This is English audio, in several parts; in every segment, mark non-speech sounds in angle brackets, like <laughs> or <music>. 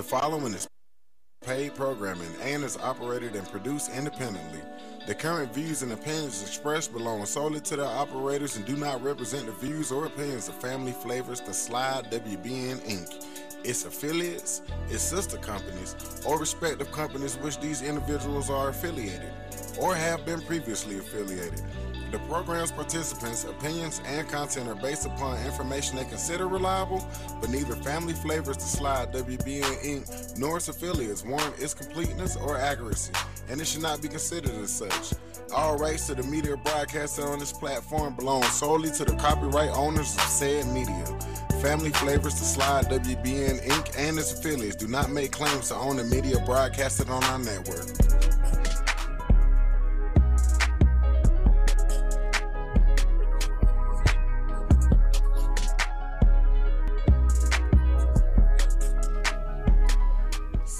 The following is paid programming and is operated and produced independently. The current views and opinions expressed belong solely to the operators and do not represent the views or opinions of Family Flavors, The Slide, WBN Inc., its affiliates, its sister companies, or respective companies which these individuals are affiliated or have been previously affiliated. The program's participants' opinions and content are based upon information they consider reliable, but neither Family Flavors to Slide WBN Inc. nor its affiliates warrant its completeness or accuracy, and it should not be considered as such. All rights to the media broadcasted on this platform belong solely to the copyright owners of said media. Family Flavors to Slide WBN Inc. and its affiliates do not make claims to own the media broadcasted on our network.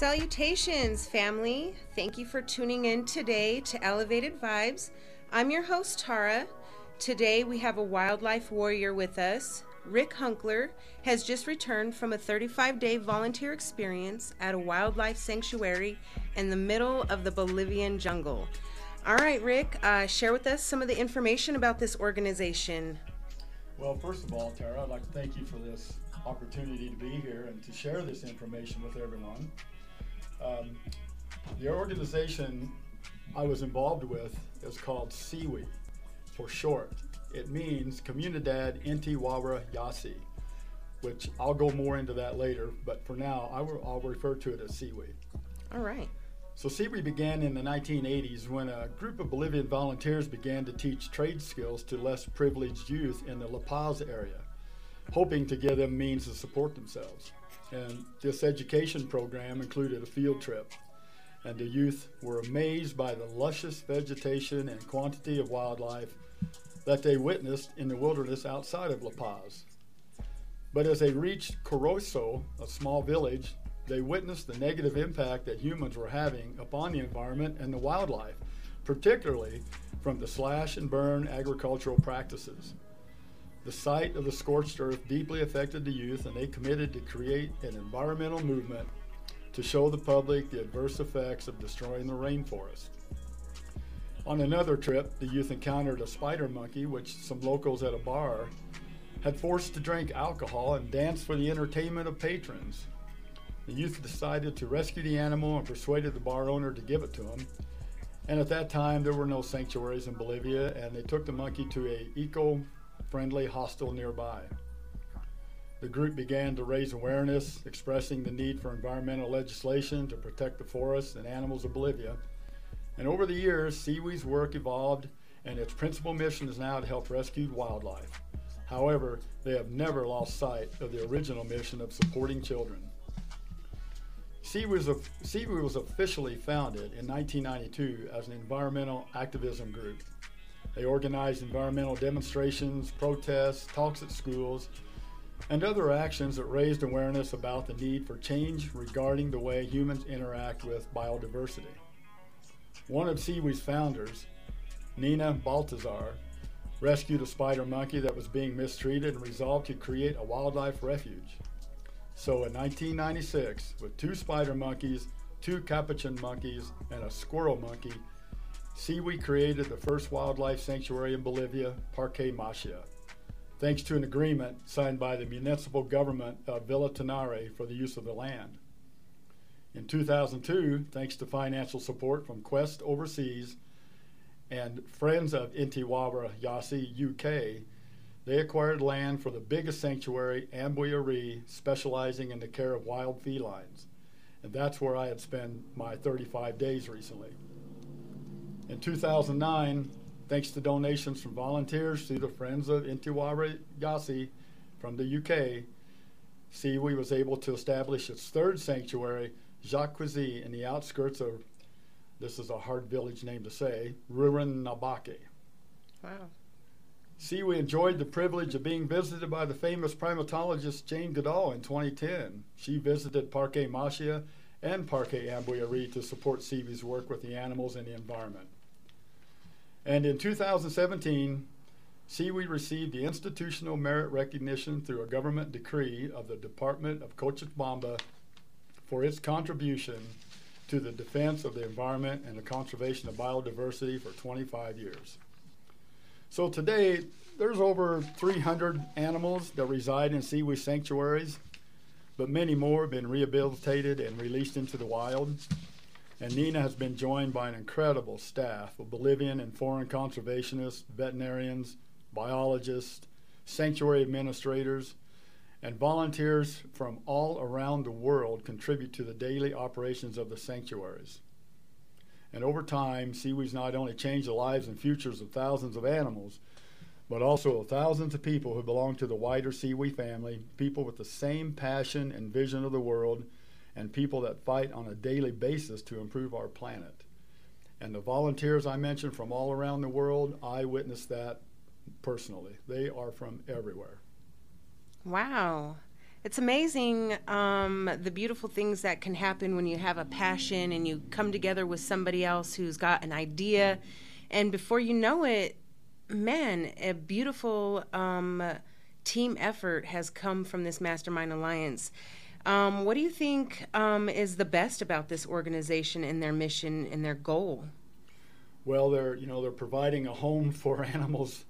Salutations, family. Thank you for tuning in today to Elevated Vibes. I'm your host, Tara. Today we have a wildlife warrior with us. Rick Hunter has just returned from a 35 day volunteer experience at a wildlife sanctuary in the middle of the Bolivian jungle. All right, Rick, uh, share with us some of the information about this organization. Well, first of all, Tara, I'd like to thank you for this opportunity to be here and to share this information with everyone. Um, the organization I was involved with is called CIWY for short. It means Comunidad Inti Wara Yasi, which I'll go more into that later, but for now I will, I'll refer to it as CIWY. All right. So CIWY began in the 1980s when a group of Bolivian volunteers began to teach trade skills to less privileged youth in the La Paz area, hoping to give them means to support themselves. And this education program included a field trip. And the youth were amazed by the luscious vegetation and quantity of wildlife that they witnessed in the wilderness outside of La Paz. But as they reached Corozo, a small village, they witnessed the negative impact that humans were having upon the environment and the wildlife, particularly from the slash and burn agricultural practices. The sight of the scorched earth deeply affected the youth, and they committed to create an environmental movement to show the public the adverse effects of destroying the rainforest. On another trip, the youth encountered a spider monkey, which some locals at a bar had forced to drink alcohol and dance for the entertainment of patrons. The youth decided to rescue the animal and persuaded the bar owner to give it to him. And at that time, there were no sanctuaries in Bolivia, and they took the monkey to a eco friendly hostel nearby. The group began to raise awareness, expressing the need for environmental legislation to protect the forests and animals of Bolivia. And over the years, CIWY's work evolved, and its principal mission is now to help rescue wildlife. However, they have never lost sight of the original mission of supporting children. Was, was officially founded in 1992 as an environmental activism group they organized environmental demonstrations, protests, talks at schools, and other actions that raised awareness about the need for change regarding the way humans interact with biodiversity. One of CIWY's founders, Nina Baltazar, rescued a spider monkey that was being mistreated and resolved to create a wildlife refuge. So in 1996, with two spider monkeys, two capuchin monkeys, and a squirrel monkey, CIWY created the first wildlife sanctuary in Bolivia, Parque Machía, thanks to an agreement signed by the municipal government of Villa Tunari for the use of the land. In 2002, thanks to financial support from Quest Overseas and Friends of Inti Wara Yasi UK, they acquired land for the biggest sanctuary, Ambue Ari, specializing in the care of wild felines. And that's where I had spent my 35 days recently. In 2009, thanks to donations from volunteers through the Friends of Inti Wara Yasi from the UK, CIWY was able to establish its third sanctuary, Jacques in the outskirts of, this is a hard village name to say, Ruran Wow. CIWY enjoyed the privilege of being visited by the famous primatologist Jane Goodall in 2010. She visited Parque Machía and Parque Ambue Ari to support CIWY's work with the animals and the environment. And in 2017, CIWY received the institutional merit recognition through a government decree of the Department of Cochabamba for its contribution to the defense of the environment and the conservation of biodiversity for 25 years. So today, there's over 300 animals that reside in CIWY sanctuaries, but many more have been rehabilitated and released into the wild. And Nina has been joined by an incredible staff of Bolivian and foreign conservationists, veterinarians, biologists, sanctuary administrators, and volunteers from all around the world contribute to the daily operations of the sanctuaries. And over time, CIWY's not only change the lives and futures of thousands of animals, but also of thousands of people who belong to the wider CIWY family, people with the same passion and vision of the world, and people that fight on a daily basis to improve our planet. And the volunteers I mentioned from all around the world, I witnessed that personally. They are from everywhere. Wow. It's amazing um, the beautiful things that can happen when you have a passion and you come together with somebody else who's got an idea. And before you know it, man, a beautiful um, team effort has come from this Mastermind Alliance. Um, what do you think um, is the best about this organization and their mission and their goal? Well, they're you know they're providing a home <laughs> for animals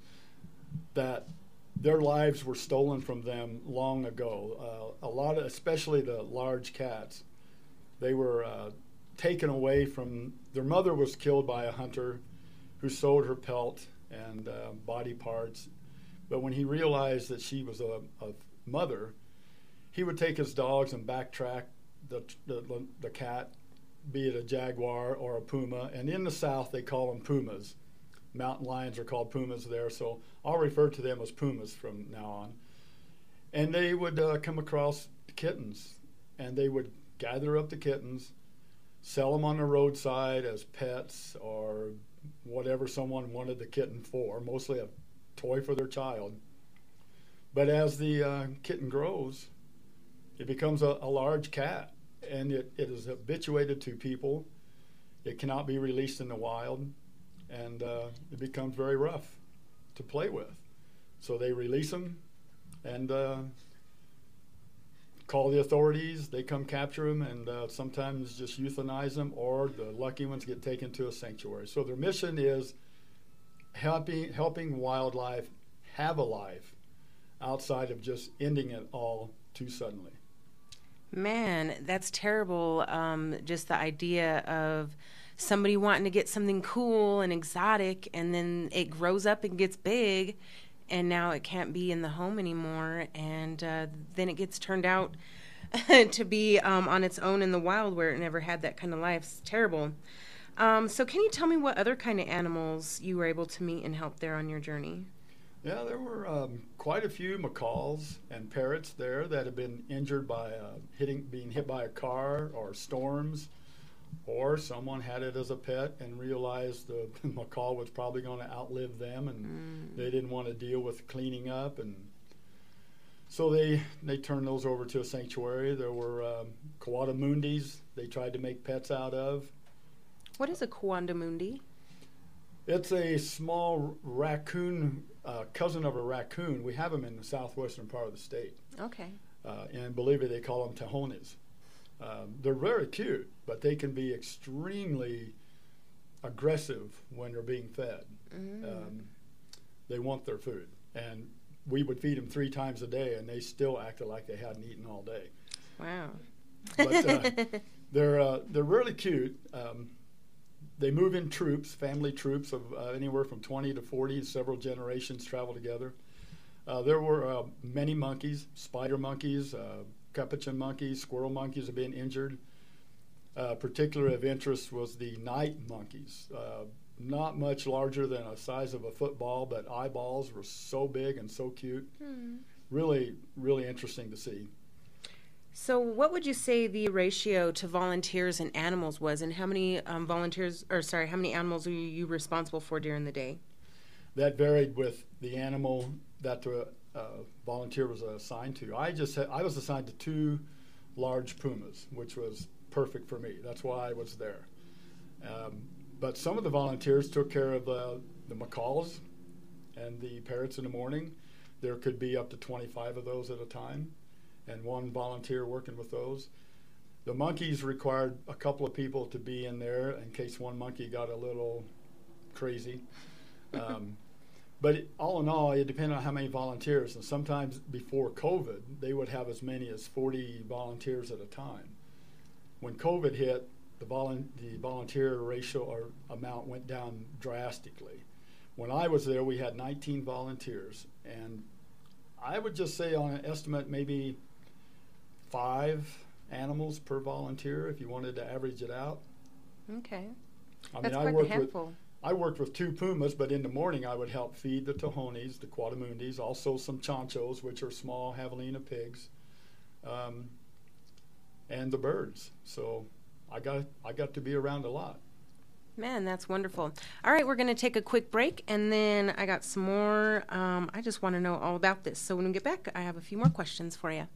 that their lives were stolen from them long ago. Uh, a lot of, especially the large cats, they were uh, taken away from. Their mother was killed by a hunter who sold her pelt and uh, body parts. But when he realized that she was a, a, mother, he would take his dogs and backtrack the, the, the cat, be it a jaguar or a puma. And in the South, they call them pumas mountain lions are called pumas there, so I'll refer to them as pumas from now on. And they would uh, come across kittens, and they would gather up the kittens, sell them on the roadside as pets or whatever someone wanted the kitten for, mostly a toy for their child. But as the uh, kitten grows, it becomes a, a large cat, and it, it is habituated to people. It cannot be released in the wild and uh, it becomes very rough to play with. So they release them and uh, call the authorities. They come capture them and uh, sometimes just euthanize them, or the lucky ones get taken to a sanctuary. So their mission is helping helping wildlife have a life outside of just ending it all too suddenly. Man, that's terrible. Um, just the idea of somebody wanting to get something cool and exotic, and then it grows up and gets big, and now it can't be in the home anymore, and uh, then it gets turned out <laughs> to be um, on its own in the wild where it never had that kind of life. It's terrible. Um, so, can you tell me what other kind of animals you were able to meet and help there on your journey? Yeah, there were um, quite a few macaws and parrots there that had been injured by uh, hitting, being hit by a car or storms or someone had it as a pet and realized the <laughs> macaw was probably going to outlive them and mm. they didn't want to deal with cleaning up and so they they turned those over to a sanctuary. There were um, coatimundis they tried to make pets out of. What is a coatimundi it's a small raccoon uh, cousin of a raccoon we have them in the southwestern part of the state okay uh, in bolivia they call them tejones um, they're very cute, but they can be extremely aggressive when they're being fed. Mm. Um, they want their food, and we would feed them three times a day, and they still acted like they hadn't eaten all day. Wow. But uh, <laughs> they're uh, they're really cute. Um, they move in troops, family troops of uh, anywhere from 20 to 40. Several generations travel together. Uh, there were uh, many monkeys, spider monkeys, uh, capuchin monkeys, squirrel monkeys have been injured. Uh, particular of interest was the night monkeys. Uh, not much larger than a size of a football, but eyeballs were so big and so cute. Hmm. Really, really interesting to see. So, what would you say the ratio to volunteers and animals was, and how many um, volunteers, or sorry, how many animals are you responsible for during the day? That varied with the animal that the uh, volunteer was assigned to. I just had, I was assigned to two large pumas, which was perfect for me. That's why I was there. Um, but some of the volunteers took care of the macaws and the parrots in the morning. There could be up to 25 of those at a time, and one volunteer working with those. The monkeys required a couple of people to be in there in case one monkey got a little crazy. <laughs> Um, but it, all in all, it depended on how many volunteers. And sometimes before COVID, they would have as many as 40 volunteers at a time. When COVID hit, the, volu- the volunteer ratio or amount went down drastically. When I was there, we had 19 volunteers, and I would just say on an estimate maybe five animals per volunteer if you wanted to average it out. Okay. I That's mean, I quite the worked with handful. I worked with two pumas, but in the morning I would help feed the tejones, the coatimundis, also some chanchos, which are small javelina pigs, um, and the birds. So I got I got to be around a lot. Man, that's wonderful. All right, we're going to take a quick break, and then I got some more. Um, I just want to know all about this. So when we get back, I have a few more questions for you.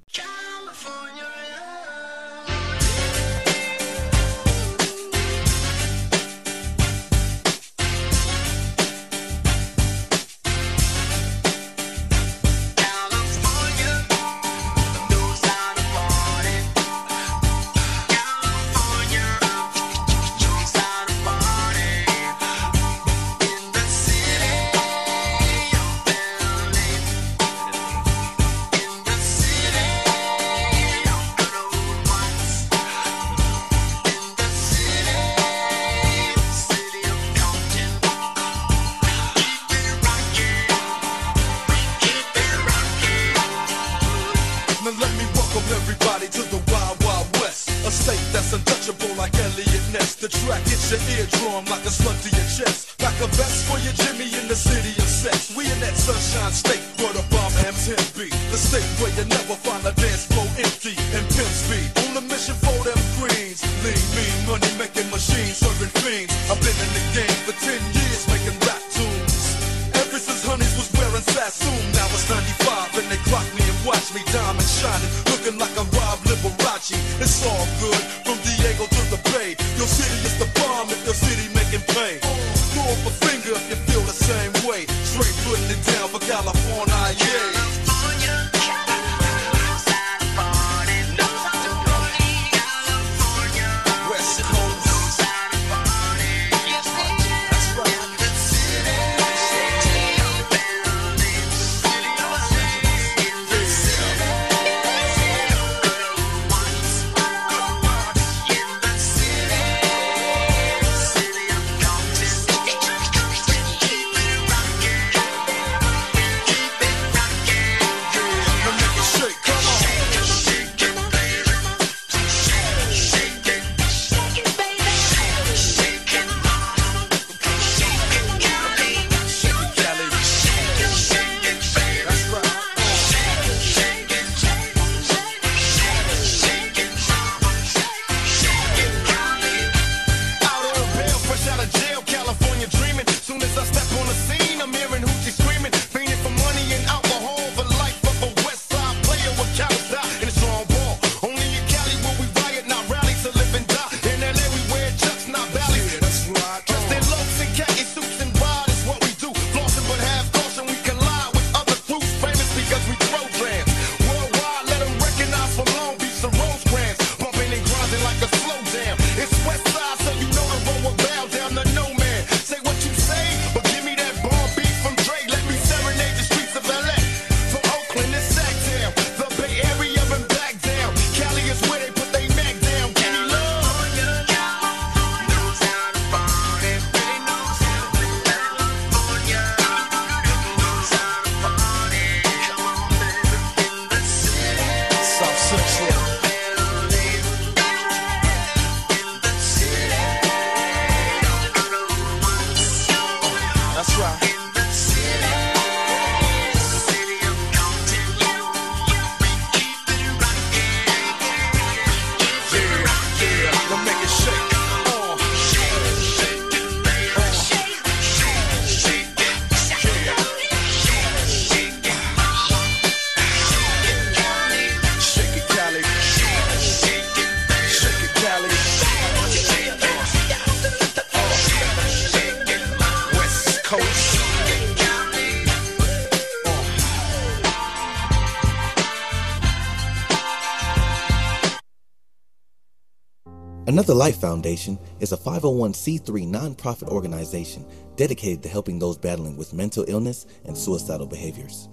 Another Life Foundation is a 501c3 nonprofit organization dedicated to helping those battling with mental illness and suicidal behaviors.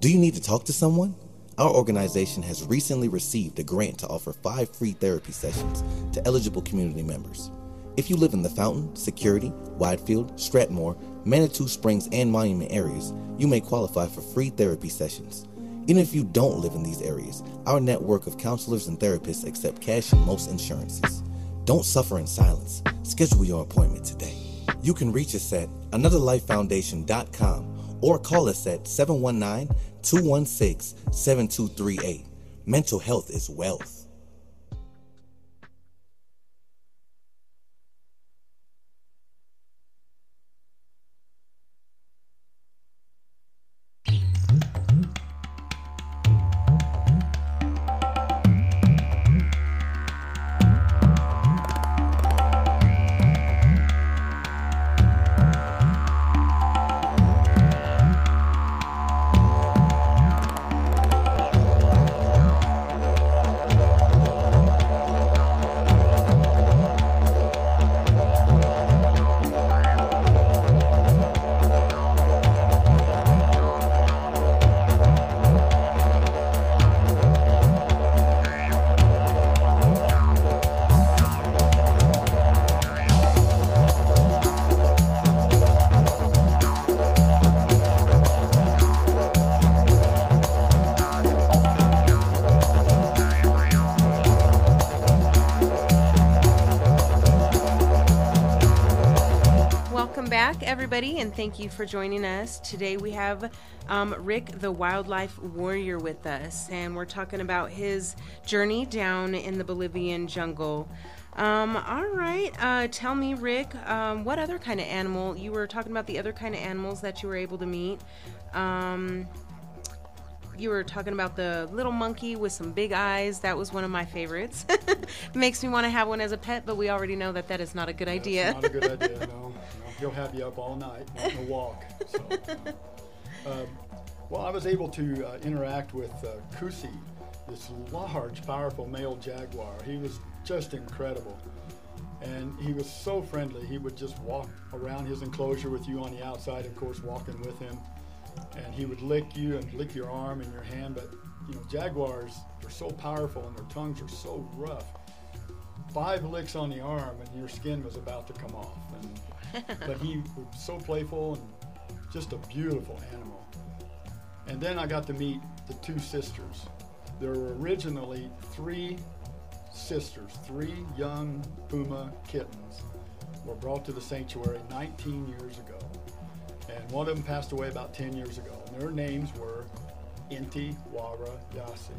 Do you need to talk to someone? Our organization has recently received a grant to offer five free therapy sessions to eligible community members. If you live in the Fountain, Security, Widefield, Stratmoor, Manitou Springs, and Monument areas, you may qualify for free therapy sessions. Even if you don't live in these areas, our network of counselors and therapists accept cash and most insurances. Don't suffer in silence. Schedule your appointment today. You can reach us at anotherlifefoundation.com or call us at 719 216 7238. Mental health is wealth. Everybody, and thank you for joining us. Today we have um, Rick, the wildlife warrior, with us, and we're talking about his journey down in the Bolivian jungle. Um, all right, uh, tell me, Rick, um, what other kind of animal? You were talking about the other kind of animals that you were able to meet. Um, you were talking about the little monkey with some big eyes. That was one of my favorites. <laughs> Makes me want to have one as a pet, but we already know that that is not a good idea. It's not a good idea. No. <laughs> He'll have you up all night wanting to walk. <laughs> So, um, well, I was able to uh, interact with uh, Kusi, this large, powerful male jaguar. He was just incredible. And he was so friendly. He would just walk around his enclosure with you on the outside, of course, walking with him. And he would lick you and lick your arm and your hand. But, you know, jaguars, they're so powerful and their tongues are so rough. Five licks on the arm and your skin was about to come off. And, <laughs> but he was so playful and just a beautiful animal. And then I got to meet the two sisters. There were originally three sisters, three young puma kittens were brought to the sanctuary 19 years ago. And one of them passed away about 10 years ago. And their names were Inti, Wara, Yasi.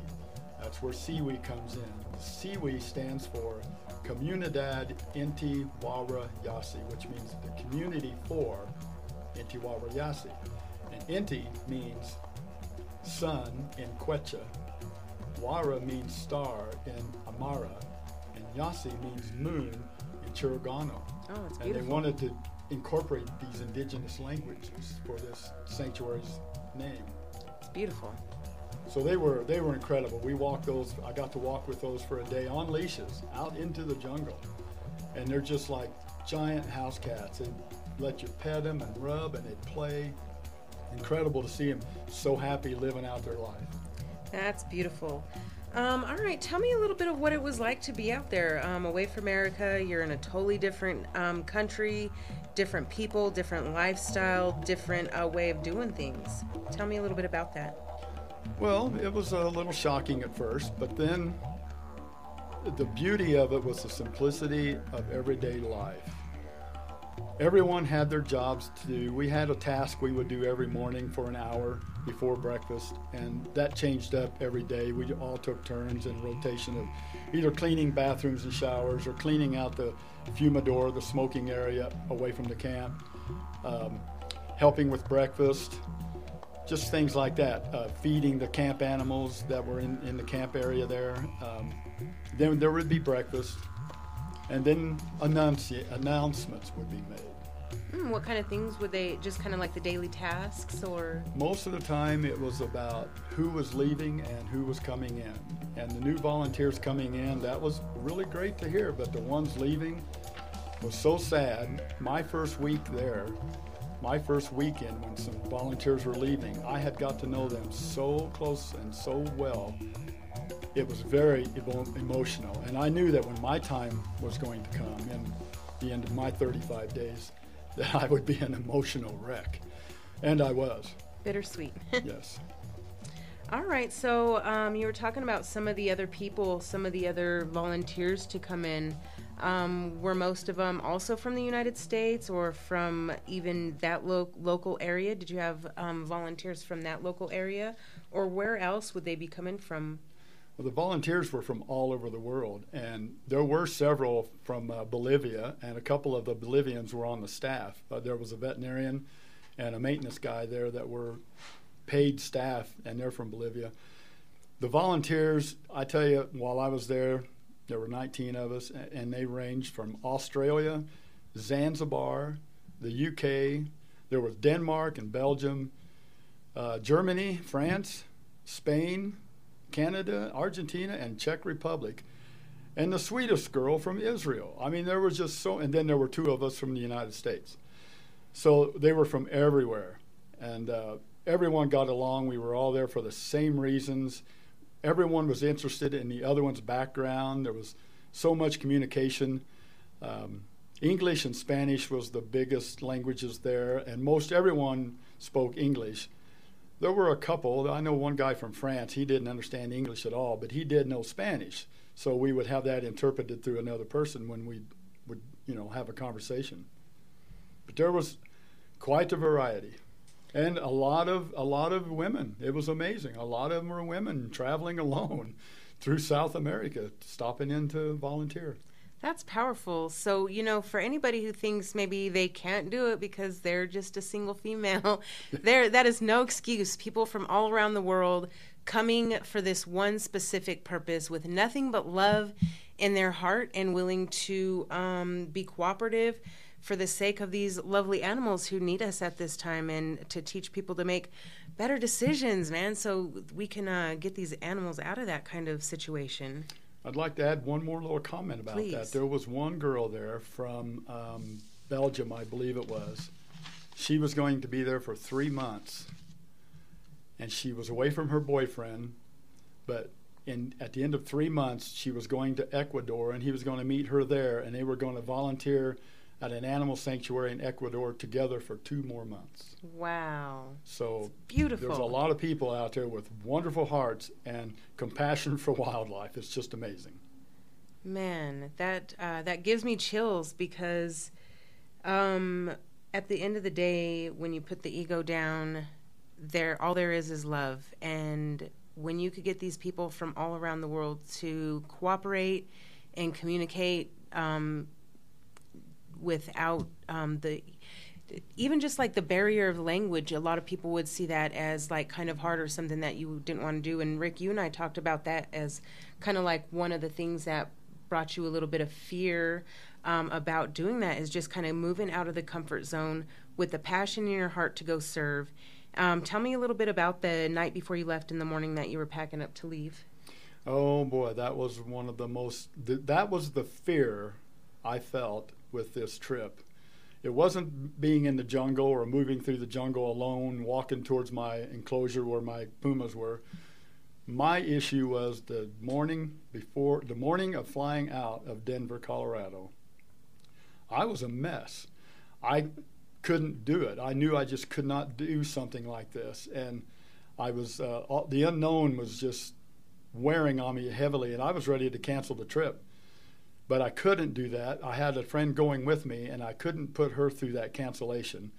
That's where CIWY comes in. CIWY stands for Comunidad Inti Wara Yasi, which means the community for Inti Wara Yasi. And Inti means sun in Quechua. Wara means star in Aymara. And Yasi means moon in Chiriguano. Oh, it's And they wanted to incorporate these indigenous languages for this sanctuary's name. It's beautiful. So they were they were incredible. We walked those. I got to walk with those for a day on leashes out into the jungle, and they're just like giant house cats. They let you pet them and rub, and they play. Incredible to see them so happy living out their life. That's beautiful. Um, all right, tell me a little bit of what it was like to be out there, um, away from America. You're in a totally different um, country, different people, different lifestyle, different uh, way of doing things. Tell me a little bit about that. Well, it was a little shocking at first, but then the beauty of it was the simplicity of everyday life. Everyone had their jobs to do. We had a task we would do every morning for an hour before breakfast, and that changed up every day. We all took turns in rotation of either cleaning bathrooms and showers or cleaning out the fumidor, the smoking area away from the camp, um, helping with breakfast, just things like that. Uh, feeding the camp animals that were in, in the camp area there. Um, then there would be breakfast, and then annunci- announcements would be made. Mm, what kind of things would they just kind of like the daily tasks or? Most of the time, it was about who was leaving and who was coming in. And the new volunteers coming in, that was really great to hear. But the ones leaving was so sad. My first week there, my first weekend when some volunteers were leaving, I had got to know them so close and so well. It was very emotional. And I knew that when my time was going to come, in the end of my 35 days, <laughs> that I would be an emotional wreck. And I was, Bittersweet. <laughs> yes. All right, so um, you were talking about some of the other people, some of the other volunteers to come in. Um, were most of them also from the United States or from even that lo- local area? Did you have um, volunteers from that local area, or where else would they be coming from? Well, the volunteers were from all over the world, and there were several from uh, Bolivia, and a couple of the Bolivians were on the staff. Uh, there was a veterinarian and a maintenance guy there that were paid staff, and they're from Bolivia. The volunteers, I tell you, while I was there, there were 19 of us, and they ranged from Australia, Zanzibar, the UK, there was Denmark and Belgium, uh, Germany, France, Spain, Canada, Argentina, and Czech Republic, and the Swedish girl from Israel. I mean, there was just so, and then there were two of us from the United States. So they were from everywhere, and uh, everyone got along. We were all there for the same reasons. Everyone was interested in the other one's background. There was so much communication. Um, English and Spanish was the biggest languages there, and most everyone spoke English. There were a couple. I know one guy from France. He didn't understand English at all, but he did know Spanish. So we would have that interpreted through another person when we would, you know, have a conversation. But there was quite a variety, and a lot of a lot of women. It was amazing. A lot of them were women traveling alone <laughs> through South America, stopping in to volunteer. That's powerful. So, you know, for anybody who thinks maybe they can't do it because they're just a single female, <laughs> there that is no excuse. People from all around the world coming for this one specific purpose with nothing but love in their heart and willing to um, be cooperative for the sake of these lovely animals who need us at this time and to teach people to make better decisions, man, so we can uh, get these animals out of that kind of situation. I'd like to add one more little comment about Please. that. There was one girl there from um, Belgium, I believe it was. She was going to be there for three months, and she was away from her boyfriend. But in at the end of three months, she was going to Ecuador, and he was going to meet her there, and they were going to volunteer at an animal sanctuary in Ecuador together for two more months. Wow. So Beautiful. there's a lot of people out there with wonderful hearts and compassion <laughs> for wildlife. It's just amazing. Man, that uh, that gives me chills because um, at the end of the day, when you put the ego down, there all there is is love. And when you could get these people from all around the world to cooperate and communicate um, without um, the even just like the barrier of language, a lot of people would see that as like kind of hard or something that you didn't want to do. And Rick, you and I talked about that as kind of like one of the things that brought you a little bit of fear um, about doing that is just kind of moving out of the comfort zone with the passion in your heart to go serve. Um, tell me a little bit about the night before you left in the morning that you were packing up to leave. Oh boy, that was one of the most. Th- that was the fear I felt with this trip. It wasn't being in the jungle or moving through the jungle alone, walking towards my enclosure where my pumas were. My issue was the morning before, the morning of flying out of Denver, Colorado. I was a mess. I couldn't do it. I knew I just could not do something like this, and I was uh, all- the unknown was just wearing on me heavily, and I was ready to cancel the trip. But I couldn't do that. I had a friend going with me, and I couldn't put her through that cancellation.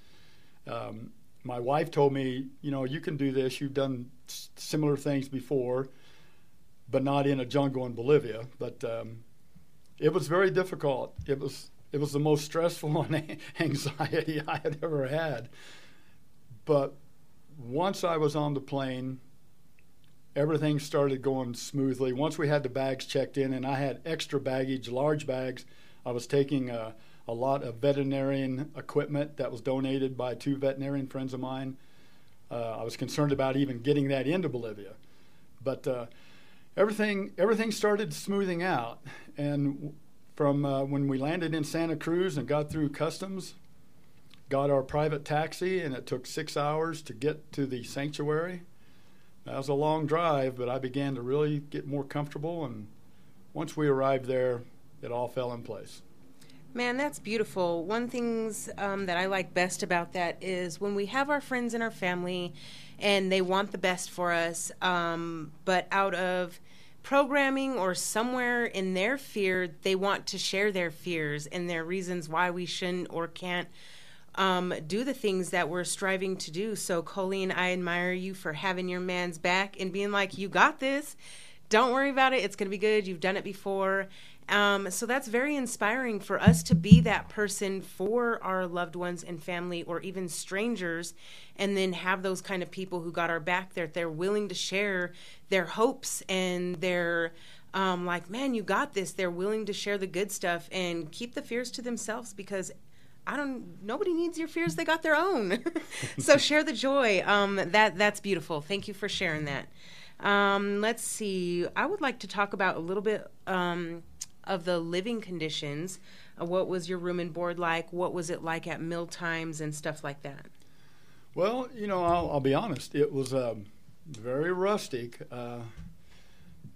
Um, my wife told me, you know, you can do this. You've done s- similar things before, but not in a jungle in Bolivia. But um, it was very difficult. It was it was the most stressful <laughs> and anxiety I had ever had. But once I was on the plane, everything started going smoothly. Once we had the bags checked in, and I had extra baggage, large bags, I was taking a, a lot of veterinarian equipment that was donated by two veterinarian friends of mine. Uh, I was concerned about even getting that into Bolivia, but uh, everything everything started smoothing out. And from uh, when we landed in Santa Cruz and got through customs, got our private taxi, and it took six hours to get to the sanctuary. That was a long drive, but I began to really get more comfortable. And once we arrived there, it all fell in place. Man, that's beautiful. One things um, that I like best about that is when we have our friends and our family, and they want the best for us, um, but out of programming or somewhere in their fear, they want to share their fears and their reasons why we shouldn't or can't um, do the things that we're striving to do. So, Colleen, I admire you for having your man's back and being like, you got this. Don't worry about it. It's going to be good. You've done it before. Um, so that's very inspiring for us to be that person for our loved ones and family or even strangers, and then have those kind of people who got our back there. They're willing to share their hopes and their um, like, man, you got this. They're willing to share the good stuff and keep the fears to themselves because I don't. Nobody needs your fears; they got their own. <laughs> so share the joy. Um, that that's beautiful. Thank you for sharing that. Um, let's see. I would like to talk about a little bit um, of the living conditions. Uh, what was your room and board like? What was it like at meal times and stuff like that? Well, you know, I'll, I'll be honest. It was um, very rustic. Uh,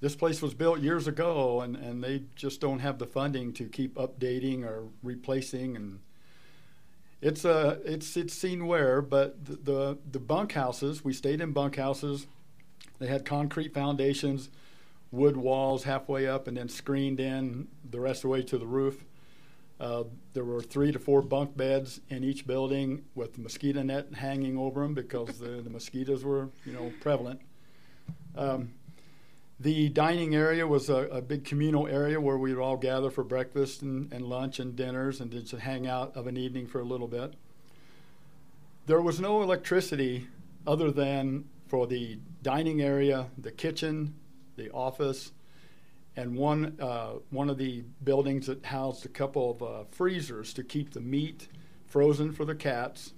this place was built years ago, and, and they just don't have the funding to keep updating or replacing and it's uh, it's it's seen where, but the, the the bunkhouses we stayed in bunkhouses. They had concrete foundations, wood walls halfway up, and then screened in the rest of the way to the roof. Uh, there were three to four bunk beds in each building with mosquito net hanging over them because the, the mosquitoes were you know prevalent. Um, the dining area was a, a, big communal area where we would all gather for breakfast and, and lunch and dinners and just hang out of an evening for a little bit. There was no electricity other than for the dining area, the kitchen, the office, and one, uh, one of the buildings that housed a couple of uh, freezers to keep the meat frozen for the cats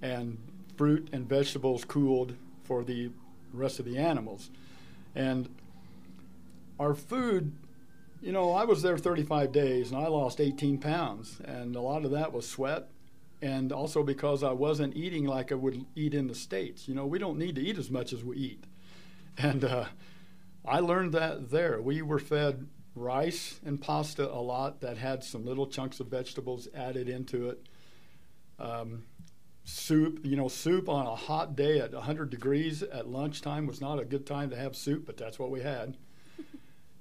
and fruit and vegetables cooled for the rest of the animals. And our food, you know, I was there 35 days and I lost 18 pounds. And a lot of that was sweat. And also because I wasn't eating like I would eat in the States. You know, we don't need to eat as much as we eat. <laughs> And uh, I learned that there. We were fed rice and pasta a lot that had some little chunks of vegetables added into it. Um, soup, you know, soup on a hot day at 100 degrees at lunchtime was not a good time to have soup, but that's what we had. <laughs>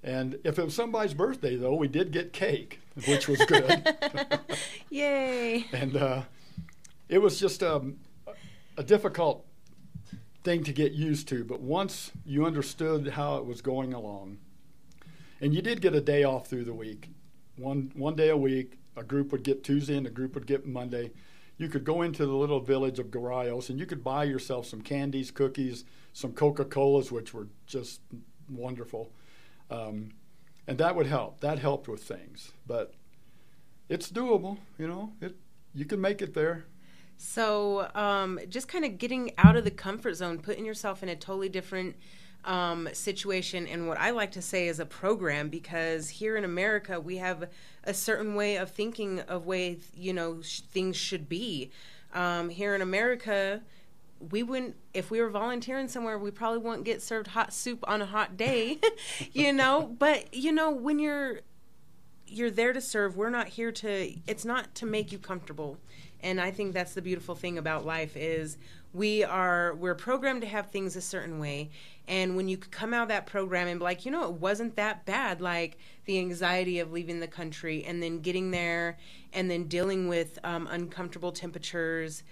And if it was somebody's birthday, though, we did get cake, which was good. <laughs> Yay! and uh, it was just um, a difficult thing to get used to, but once you understood how it was going along, and you did get a day off through the week, one one day a week, a group would get Tuesday and a group would get Monday you could go into the little village of Guarayos and you could buy yourself some candies, cookies, some Coca Colas, which were just wonderful. Um, and that would help. That helped with things. But it's doable, you know, it, you can make it there. So, um, just kind of getting out of the comfort zone, putting yourself in a totally different um, situation and what I like to say is a program because here in America we have a certain way of thinking of way you know sh- things should be. Um, here in America, we wouldn't if we were volunteering somewhere we probably wouldn't get served hot soup on a hot day <laughs> you know? But you know when you're you're there to serve we're not here to it's not to make you comfortable. And i think that's the beautiful thing about life is we are we're programmed to have things a certain way and when you come out of that program and be like you know it wasn't that bad like the anxiety of leaving the country and then getting there and then dealing with um, uncomfortable temperatures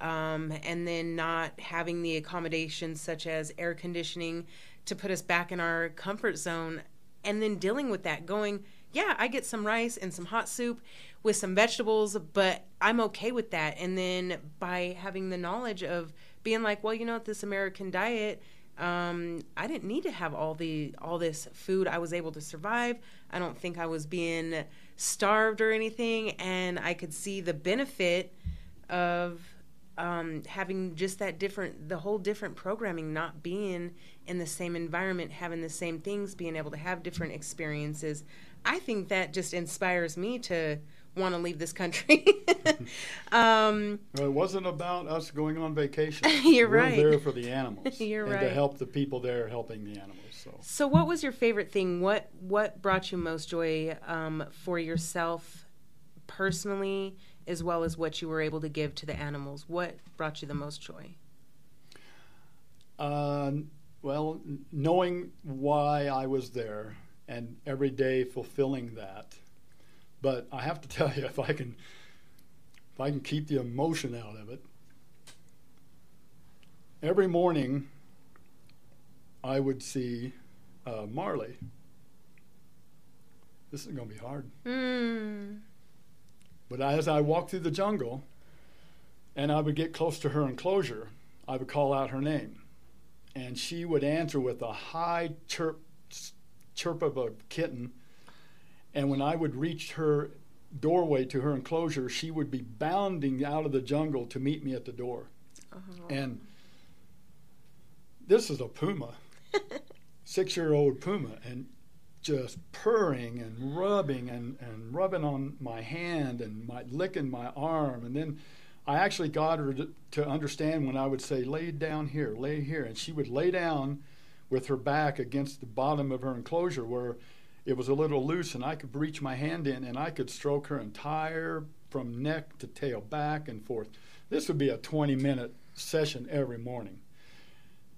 um, and then not having the accommodations such as air conditioning to put us back in our comfort zone and then dealing with that going yeah i get some rice and some hot soup with some vegetables, but I'm okay with that. And then by having the knowledge of being like, well, you know, this American diet, um, I didn't need to have all the all this food. I was able to survive. I don't think I was being starved or anything, and I could see the benefit of um, having just that different, the whole different programming, not being in the same environment, having the same things, being able to have different experiences. I think that just inspires me to want to leave this country. <laughs> um, Well, it wasn't about us going on vacation. <laughs> You're right. We're right. there for the animals. <laughs> You're and right. to help the people there helping the animals. So so, what was your favorite thing? What what brought you most joy um, for yourself personally, as well as what you were able to give to the animals? What brought you the most joy? Uh, well, knowing why I was there and every day fulfilling that. But I have to <laughs> tell you, if I can, if I can keep the emotion out of it, every morning I would see uh, Marley. This is going to be hard. Mm. But as I walked through the jungle and I would get close to her enclosure, I would call out her name. And she would answer with a high chirp, chirp of a kitten. And when I would reach her doorway to her enclosure, she would be bounding out of the jungle to meet me at the door. Uh-huh. And this is a puma, <laughs> six year old puma. And just purring and rubbing and, and rubbing on my hand and my licking my arm and then I actually got her to, to understand when I would say lay down here lay here and she would lay down with her back against the bottom of her enclosure where it was a little loose and I could reach my hand in and I could stroke her entire from neck to tail back and forth. This would be a 20 minute session every morning.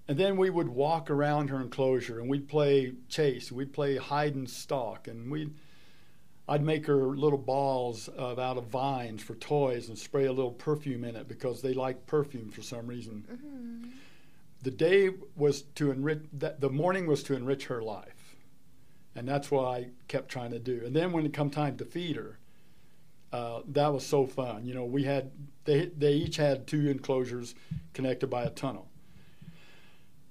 And then we would walk around her enclosure and we'd play chase, we'd play hide and stalk, and we'd I'd make her little balls of, out of vines for toys and spray a little perfume in it because they like perfume for some reason. Mm-hmm. The day was to enrich the morning was to enrich her life, and that's what I kept trying to do. And then when it come time to feed her, uh, that was so fun. You know, we had they they each had two enclosures connected by a tunnel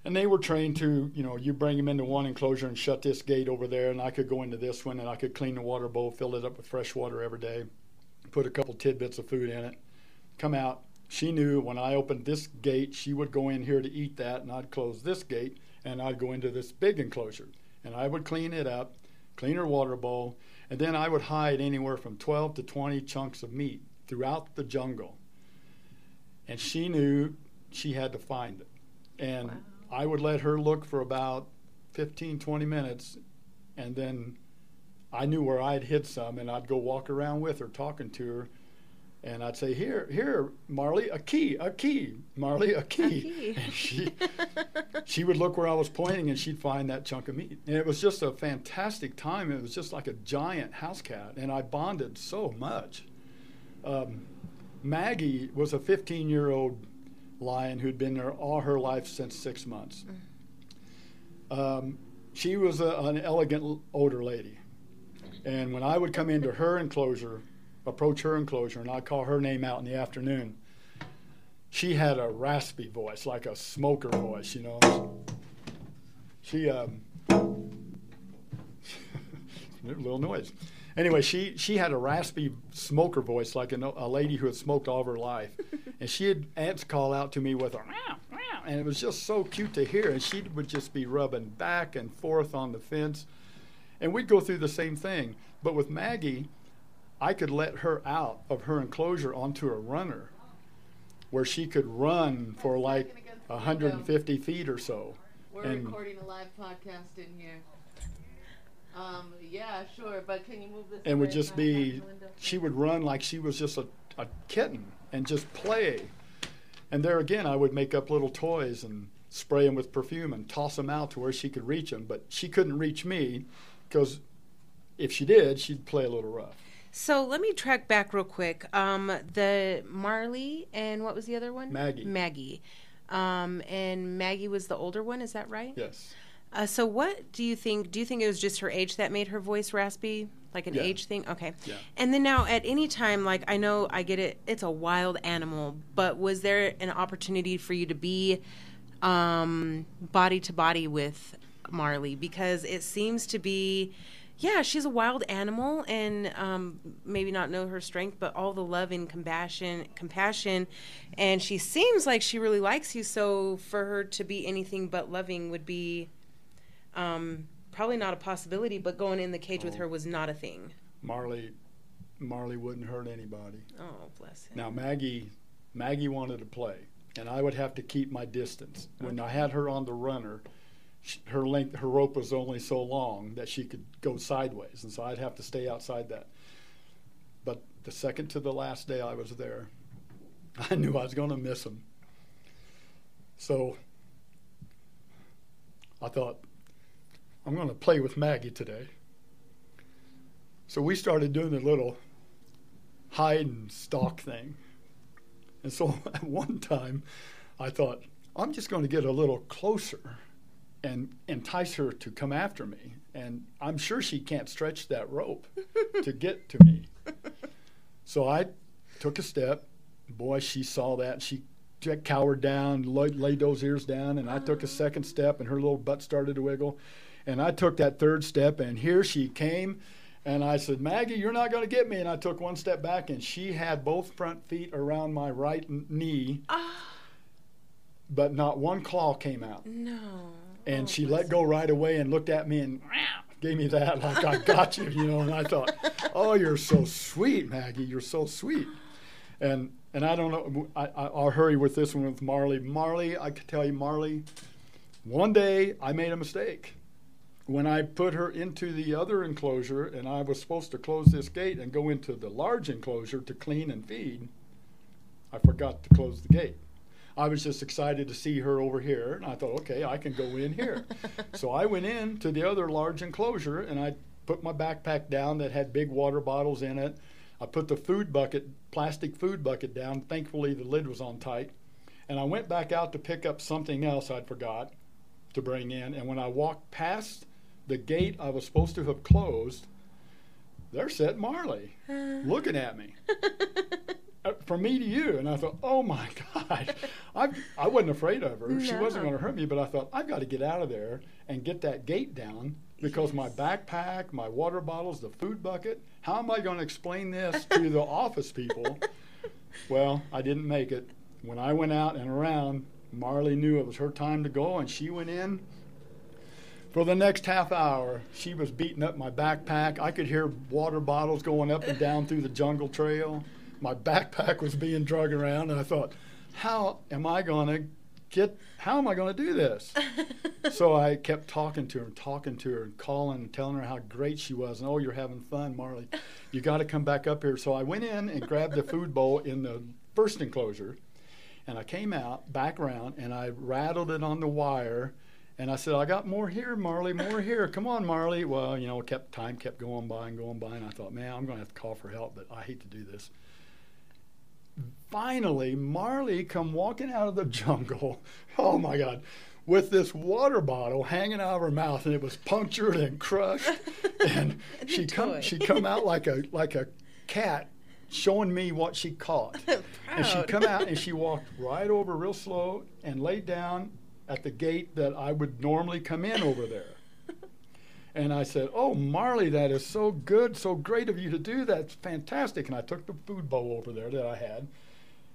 and they were trained to, you know, you bring them into one enclosure and shut this gate over there, and I could go into this one and I could clean the water bowl, fill it up with fresh water every day, put a couple tidbits of food in it, come out. She knew when I opened this gate, she would go in here to eat that, and I'd close this gate and I'd go into this big enclosure, and I would clean it up, clean her water bowl, and then I would hide anywhere from 12 to 20 chunks of meat throughout the jungle. And she knew she had to find it. And Wow. I would let her look for about 15, 20 minutes, and then I knew where I'd hid some, and I'd go walk around with her, talking to her, and I'd say, "Here, here, Marley, a key, a key, Marley, a key." <laughs> key. And she, <laughs> she would look where I was pointing, and she'd find that chunk of meat. And it was just a fantastic time. It was just like a giant house cat, and I bonded so much. Um, Maggie was a 15-year-old lion who'd been there all her life since six months. Um, she was a, an elegant older lady. And when I would come into her enclosure, approach her enclosure, and I'd call her name out in the afternoon, she had a raspy voice, like a smoker voice, you know. She, um, <laughs> little noise. Anyway, she, she had a raspy smoker voice, like a, a lady who had smoked all of her life. <laughs> and she'd ants call out to me with a meow, meow, and it was just so cute to hear. And she would just be rubbing back and forth on the fence. And we'd go through the same thing. But with Maggie, I could let her out of her enclosure onto a runner where she could run for like against 150 feet or so. We're And- recording a live podcast in here. Um, yeah, sure, but can you move this? and would just be she would run like she was just a, a kitten and just play and there again i would make up little toys and spray them with perfume and toss them out to where she could reach them but she couldn't reach me because if she did she'd play a little rough So let me track back real quick. Um, the Marley and what was the other one? Maggie. Maggie. Um, and Maggie was the older one. Is that right? yes Uh, so what do you think? Do you think it was just her age that made her voice raspy, like an Yeah. age thing? Okay. Yeah. And then now, at any time, like I know I get it, it's a wild animal, but was there an opportunity for you to be um, body to body with Marley? Because it seems to be, yeah, she's a wild animal, and um, maybe not know her strength, but all the love and compassion, compassion, and she seems like she really likes you. So for her to be anything but loving would be, um, probably not a possibility. But going in the cage with Oh. her was not a thing. Marley, Marley wouldn't hurt anybody. Oh, bless him. Now Maggie, Maggie wanted to play, and I would have to keep my distance. When I had her on the runner, sh her length, her rope was only so long that she could go sideways, and so I'd have to stay outside that. But the second to the last day I was there, <laughs> I knew I was going to miss him. So I thought, I'm going to play with Maggie today. So we started doing the little hide and stalk thing. And so <laughs> at one time, I thought, I'm just going to get a little closer and entice her to come after me. And I'm sure she can't stretch that rope to <laughs> get to me. So I took a step. Boy, she saw that. She cowered down, laid, laid those ears down, and I took a ah. second step, and her little butt started to wiggle. And I took that third step, and here she came. And I said, Maggie, you're not going to get me. And I took one step back, and she had both front feet around my right knee, ah. but not one claw came out. No. And Oh, she let go right away and looked at me and gave me that, like, I <laughs> got you, you know. And I thought, oh, you're so sweet, Maggie. You're so sweet. And and I don't know, I, I, I'll hurry with this one with Marley. Marley, I could tell you, Marley, one day I made a mistake when I put her into the other enclosure and I was supposed to close this gate and go into the large enclosure to clean and feed, I forgot to close the gate. I was just excited to see her over here, and I thought, okay, I can go in here. <laughs> so I went in to the other large enclosure and I put my backpack down that had big water bottles in it. I put the food bucket, plastic food bucket down. Thankfully, the lid was on tight. And I went back out to pick up something else I'd forgot to bring in. And when I walked past the gate I was supposed to have closed, there sat Marley <gasps> looking at me. <laughs> Uh, From me to you, and I thought, "Oh my <laughs> gosh!" I I wasn't afraid of her. She wasn't going to hurt me, but I thought I've got to get out of there and get that gate down because my backpack, my water bottles, the food bucket. How am I going to explain this to the <laughs> office people? Well, I didn't make it. When I went out and around, Marley knew it was her time to go, and she went in. For the next half hour, she was beating up my backpack. I could hear water bottles going up and down through the jungle trail. My backpack was being dragged around, and I thought, how am I going to get, how am I going to do this? <laughs> so I kept talking to her and talking to her and calling and telling her how great she was. And oh, you're having fun, Marley. You got to come back up here. So I went in and grabbed the food bowl in the first enclosure. And I came out, back around, and I rattled it on the wire. And I said, I got more here, Marley, more here. Come on, Marley. Well, you know, kept time kept going by and going by. And I thought, man, I'm going to have to call for help, but I hate to do this. Finally, Marley come walking out of the <laughs> jungle. Oh my God. With this water bottle hanging out of her mouth, and it was punctured and crushed, <laughs> and she come she come out like a like a cat, showing me what she caught. <laughs> And she come out and she walked right over real slow and laid down at the gate that I would normally come in over there. And I said, "Oh, Marley, that is so good, so great of you to do that. It's fantastic." And I took the food bowl over there that I had,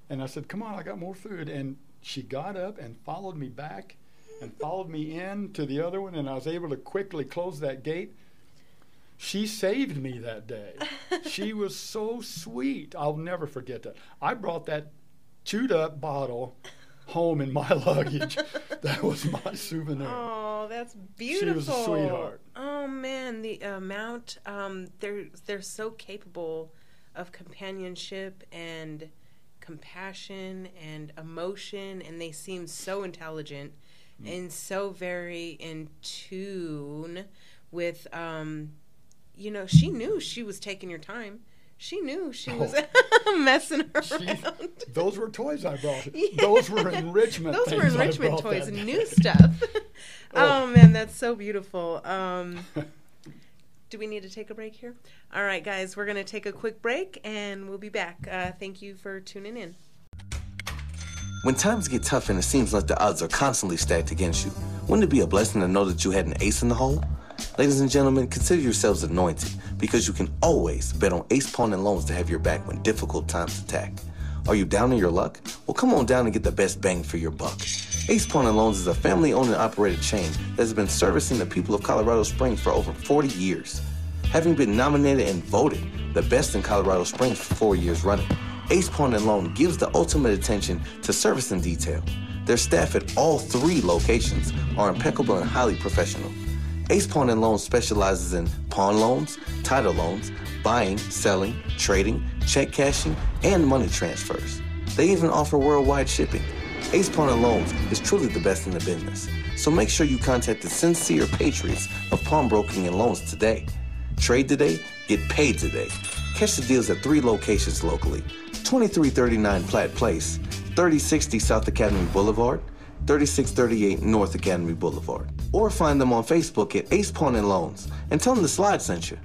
and I said, "Come on, I got more food." And she got up and followed me back, and followed me in to the other one, and I was able to quickly close that gate. She saved me that day. <laughs> she was so sweet. I'll never forget that. I brought that chewed up bottle home in my <laughs> luggage. that was my souvenir. Oh, that's beautiful. She was a sweetheart. Oh man, the amount um, they're they're so capable of companionship and compassion and emotion, and they seem so intelligent Mm. and so very in tune with. Um, you know, she knew she was taking your time. She knew she was <laughs> messing around. She- those were toys I brought. <laughs> Those were enrichment. Those were things I enrichment toys and new stuff. <laughs> oh. man, that's so beautiful. Um, do we need to take a break here? All right, guys, we're going to take a quick break and we'll be back. Uh, thank you for tuning in. When times get tough and it seems like the odds are constantly stacked against you, wouldn't it be a blessing to know that you had an ace in the hole? Ladies and gentlemen, consider yourselves anointed because you can always bet on Ace Pawn and Loans to have your back when difficult times attack. Are you down in your luck? Well, come on down and get the best bang for your buck. Ace Pawn and Loans is a family owned and operated chain that has been servicing the people of Colorado Springs for over 40 years. Having been nominated and voted the best in Colorado Springs for four years running, Ace Pawn and Loan gives the ultimate attention to service and detail. Their staff at all three locations are impeccable and highly professional. Ace Pawn and Loan specializes in pawn loans, title loans, buying, selling, trading, check cashing, and money transfers. They even offer worldwide shipping. Ace Pawn and Loans is truly the best in the business. So make sure you contact the sincere patriots of pawnbroking and loans today. Trade today, get paid today. Catch the deals at three locations locally 2339 Platt Place, 3060 South Academy Boulevard, 3638 North Academy Boulevard. Or find them on Facebook at Ace Pawn and Loans and tell them the slide sent you.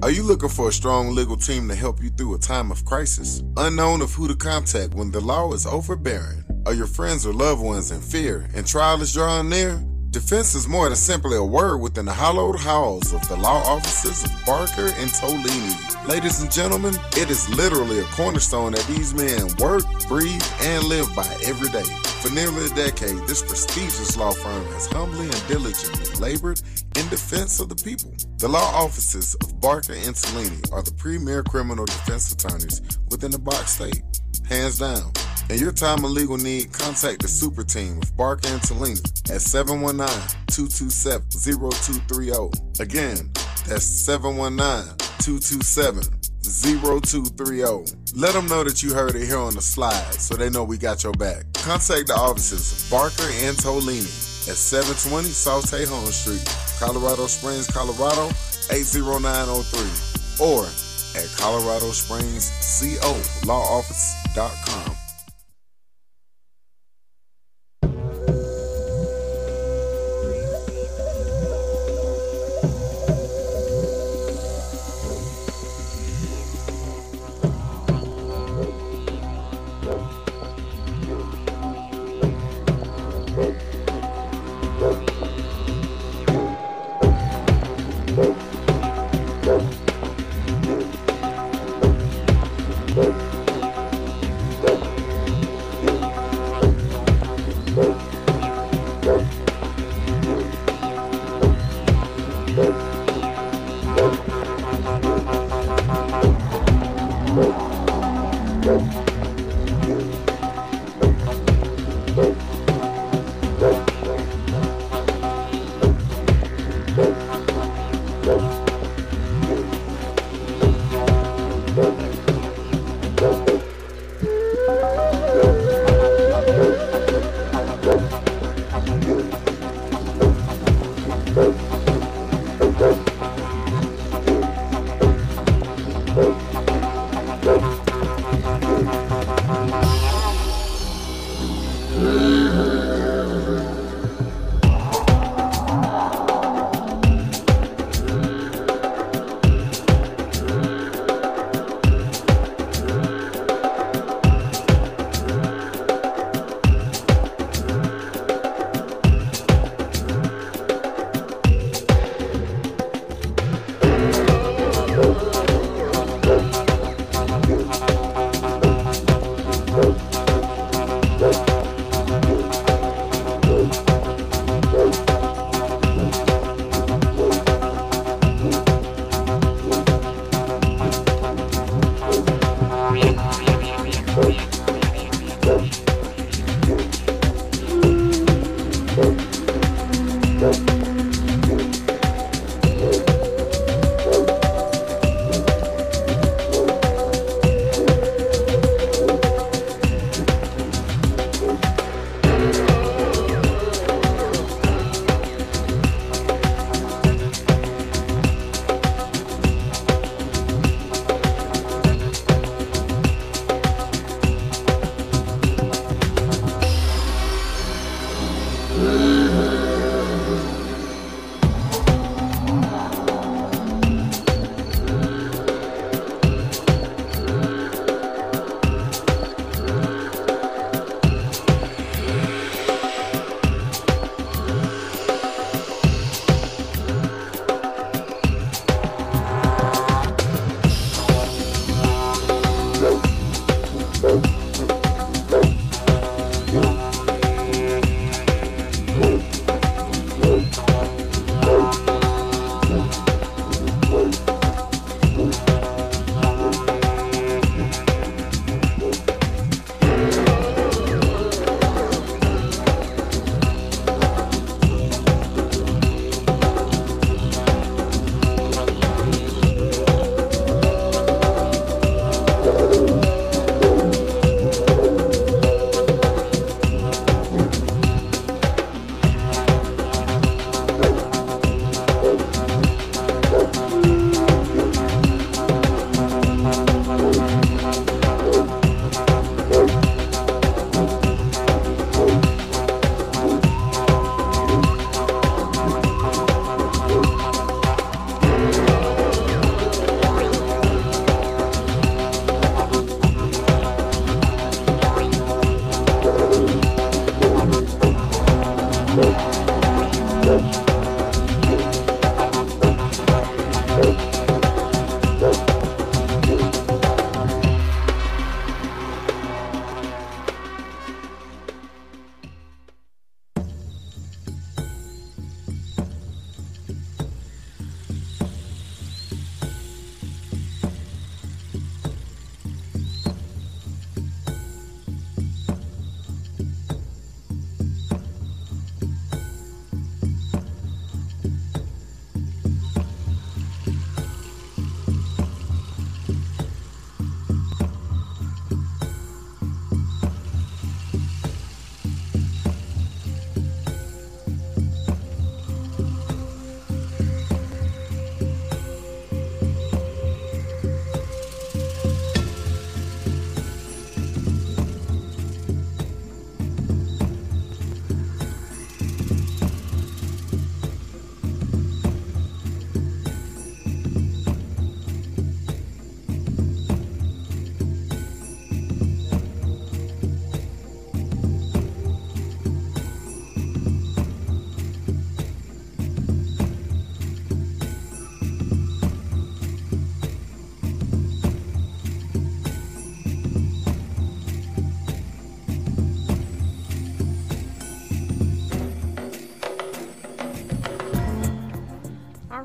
Are you looking for a strong legal team to help you through a time of crisis? Unknown of who to contact when the law is overbearing? Are your friends or loved ones in fear and trial is drawing near? Defense is more than simply a word within the hallowed halls of the law offices of Barker and Tolini. Ladies and gentlemen, it is literally a cornerstone that these men work, breathe, and live by every day. For nearly a decade, this prestigious law firm has humbly and diligently labored in defense of the people. The law offices of Barker and Tolini are the premier criminal defense attorneys within the Box State. Hands down. In your time of legal need, contact the super team of Barker and Tolini at 719-227-0230. Again, that's 719-227-0230. Let them know that you heard it here on the slide so they know we got your back. Contact the offices of Barker and Tolini at 720 South Tejon Street, Colorado Springs, Colorado 80903 or at Colorado Springs CO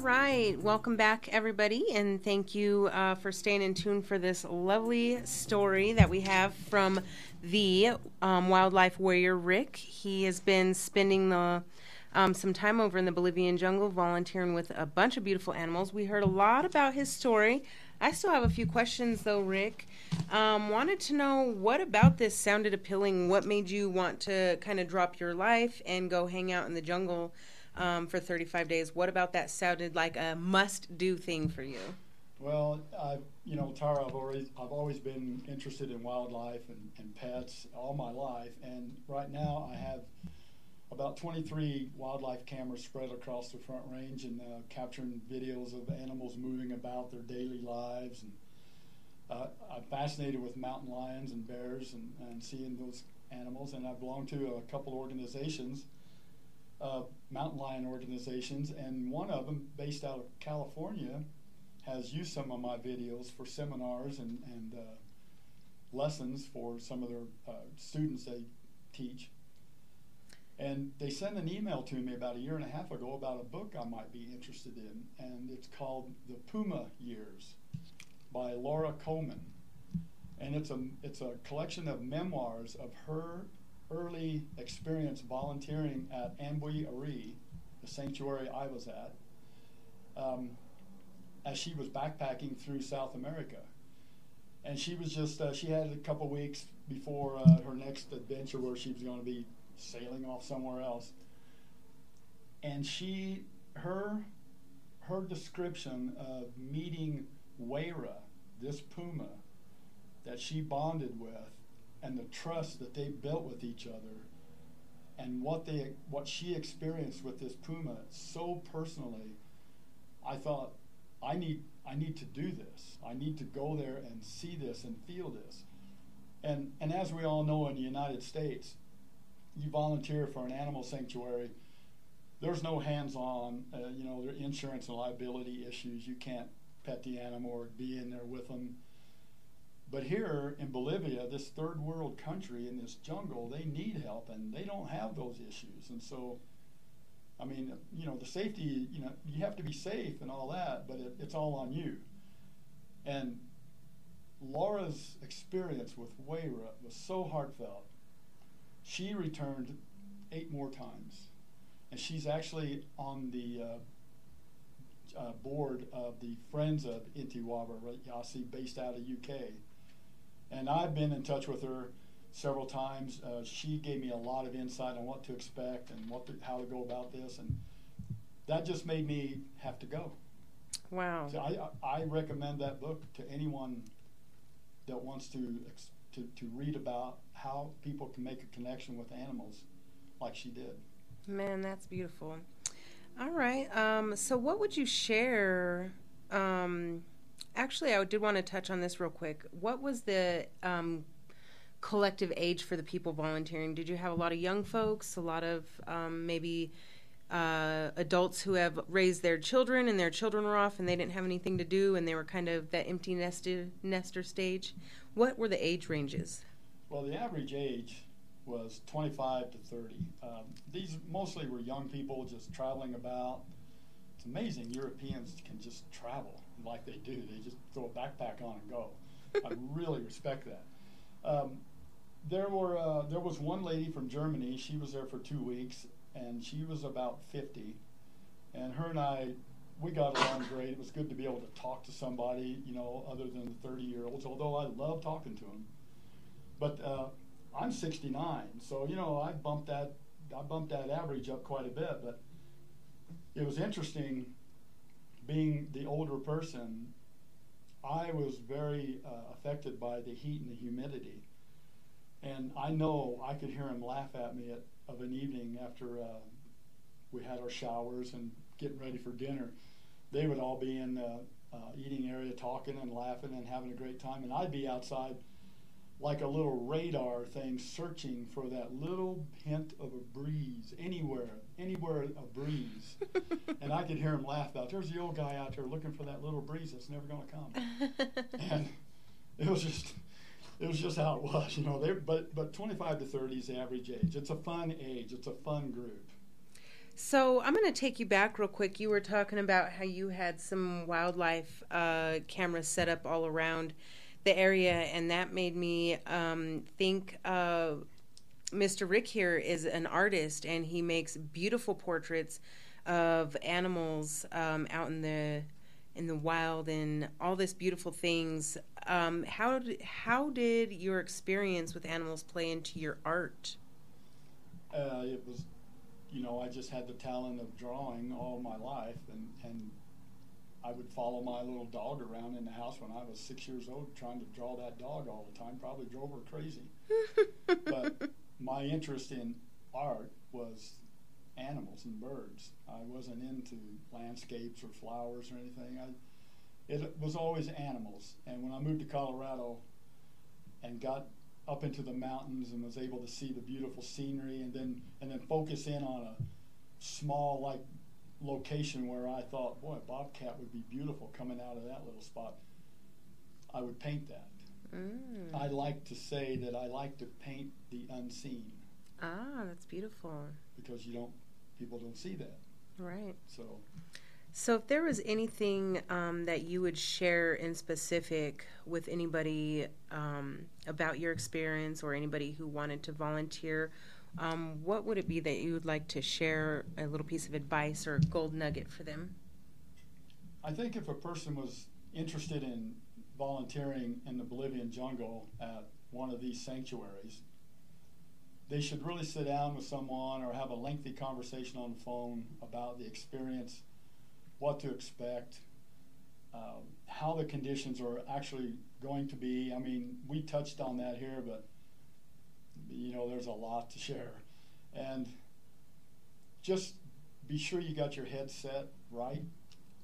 right, welcome back, everybody, and thank you uh, for staying in tune for this lovely story that we have from the um, wildlife warrior Rick. He has been spending the um, some time over in the Bolivian jungle volunteering with a bunch of beautiful animals. We heard a lot about his story. I still have a few questions though, Rick. Um, wanted to know what about this sounded appealing? What made you want to kind of drop your life and go hang out in the jungle um, for 35 days? What about that sounded like a must do thing for you? Well, I, you know, Tara, I've always I've always been interested in wildlife and, and pets all my life, and right now I have about 23 wildlife cameras spread across the Front Range and uh, capturing videos of animals moving about their daily lives. And uh, I'm fascinated with mountain lions and bears and, and seeing those animals. And I belong to a couple organizations, uh, mountain lion organizations, and one of them, based out of California, has used some of my videos for seminars and, and uh, lessons for some of their uh, students they teach. And they sent an email to me about a year and a half ago about a book I might be interested in, and it's called The Puma Years by Laura Coleman. And it's a, it's a collection of memoirs of her early experience volunteering at Ambue Ari, the sanctuary I was at, um, as she was backpacking through South America. And she was just, uh, she had a couple weeks before uh, her next adventure where she was going to be sailing off somewhere else. And she, her, her description of meeting Wara, this puma, that she bonded with, and the trust that they built with each other, and what they, what she experienced with this puma so personally, I thought, I need, I need to do this. I need to go there and see this and feel this. And, and as we all know in the United States, you volunteer for an animal sanctuary, there's no hands-on, uh, you know, there insurance and liability issues. You can't pet the animal or be in there with them. But here in Bolivia, this third world country in this jungle, they need help and they don't have those issues. And so, I mean, you know, the safety, you know, you have to be safe and all that, but it, it's all on you. And Laura's experience with Wara was so heartfelt she returned eight more times. And she's actually on the uh, uh, board of the Friends of Intiwaba Yasi, based out of UK. And I've been in touch with her several times. Uh, she gave me a lot of insight on what to expect and what to, how to go about this, and that just made me have to go. Wow. So I, I recommend that book to anyone that wants to, to, to read about how people can make a connection with animals like she did. Man, that's beautiful. All right. Um, so, what would you share? Um, actually, I did want to touch on this real quick. What was the um, collective age for the people volunteering? Did you have a lot of young folks, a lot of um, maybe uh, adults who have raised their children and their children were off and they didn't have anything to do and they were kind of that empty nested nester stage? What were the age ranges? Well, the average age was 25 to 30. Um, these mostly were young people just traveling about. It's amazing Europeans can just travel like they do. They just throw a backpack on and go. I <laughs> really respect that. Um, there were uh, there was one lady from Germany. She was there for two weeks, and she was about 50. And her and I, we got along great. It was good to be able to talk to somebody, you know, other than the 30 year olds. Although I love talking to them. But uh, I'm 69, so you know I bumped that I bumped that average up quite a bit. But it was interesting being the older person. I was very uh, affected by the heat and the humidity, and I know I could hear him laugh at me at, of an evening after uh, we had our showers and getting ready for dinner. They would all be in the uh, eating area talking and laughing and having a great time, and I'd be outside like a little radar thing searching for that little hint of a breeze anywhere, anywhere a breeze. <laughs> and I could hear him laugh about, There's the old guy out there looking for that little breeze that's never going to come. <laughs> and it was just, it was just how it was, you know. They, but but 25 to 30 is the average age. It's a fun age. It's a fun group. So I'm going to take you back real quick. You were talking about how you had some wildlife uh, cameras set up all around the area, and that made me um, think. Mr. Rick here is an artist, and he makes beautiful portraits of animals um, out in the in the wild and all this beautiful things. Um, how did, how did your experience with animals play into your art? Uh, it was, you know, I just had the talent of drawing all my life, and and I would follow my little dog around in the house when I was six years old, trying to draw that dog all the time. Probably drove her crazy. but <laughs> my interest in art was animals and birds. I wasn't into landscapes or flowers or anything. I, it was always animals. And when I moved to Colorado and got up into the mountains and was able to see the beautiful scenery and then and then focus in on a small like location where I thought, boy, a bobcat would be beautiful coming out of that little spot. I would paint that. Mm. I like to say that I like to paint the unseen Ah, that's beautiful. because you don't people don't see that. Right. So So, if there was anything um, that you would share in specific with anybody um, about your experience or anybody who wanted to volunteer, um, what would it be that you would like to share a little piece of advice or gold nugget for them? I think if a person was interested in volunteering in the Bolivian jungle at one of these sanctuaries, they should really sit down with someone or have a lengthy conversation on the phone about the experience, what to expect, um, how the conditions are actually going to be. I mean, we touched on that here, but you know, there's a lot to share. And just be sure you got your head set right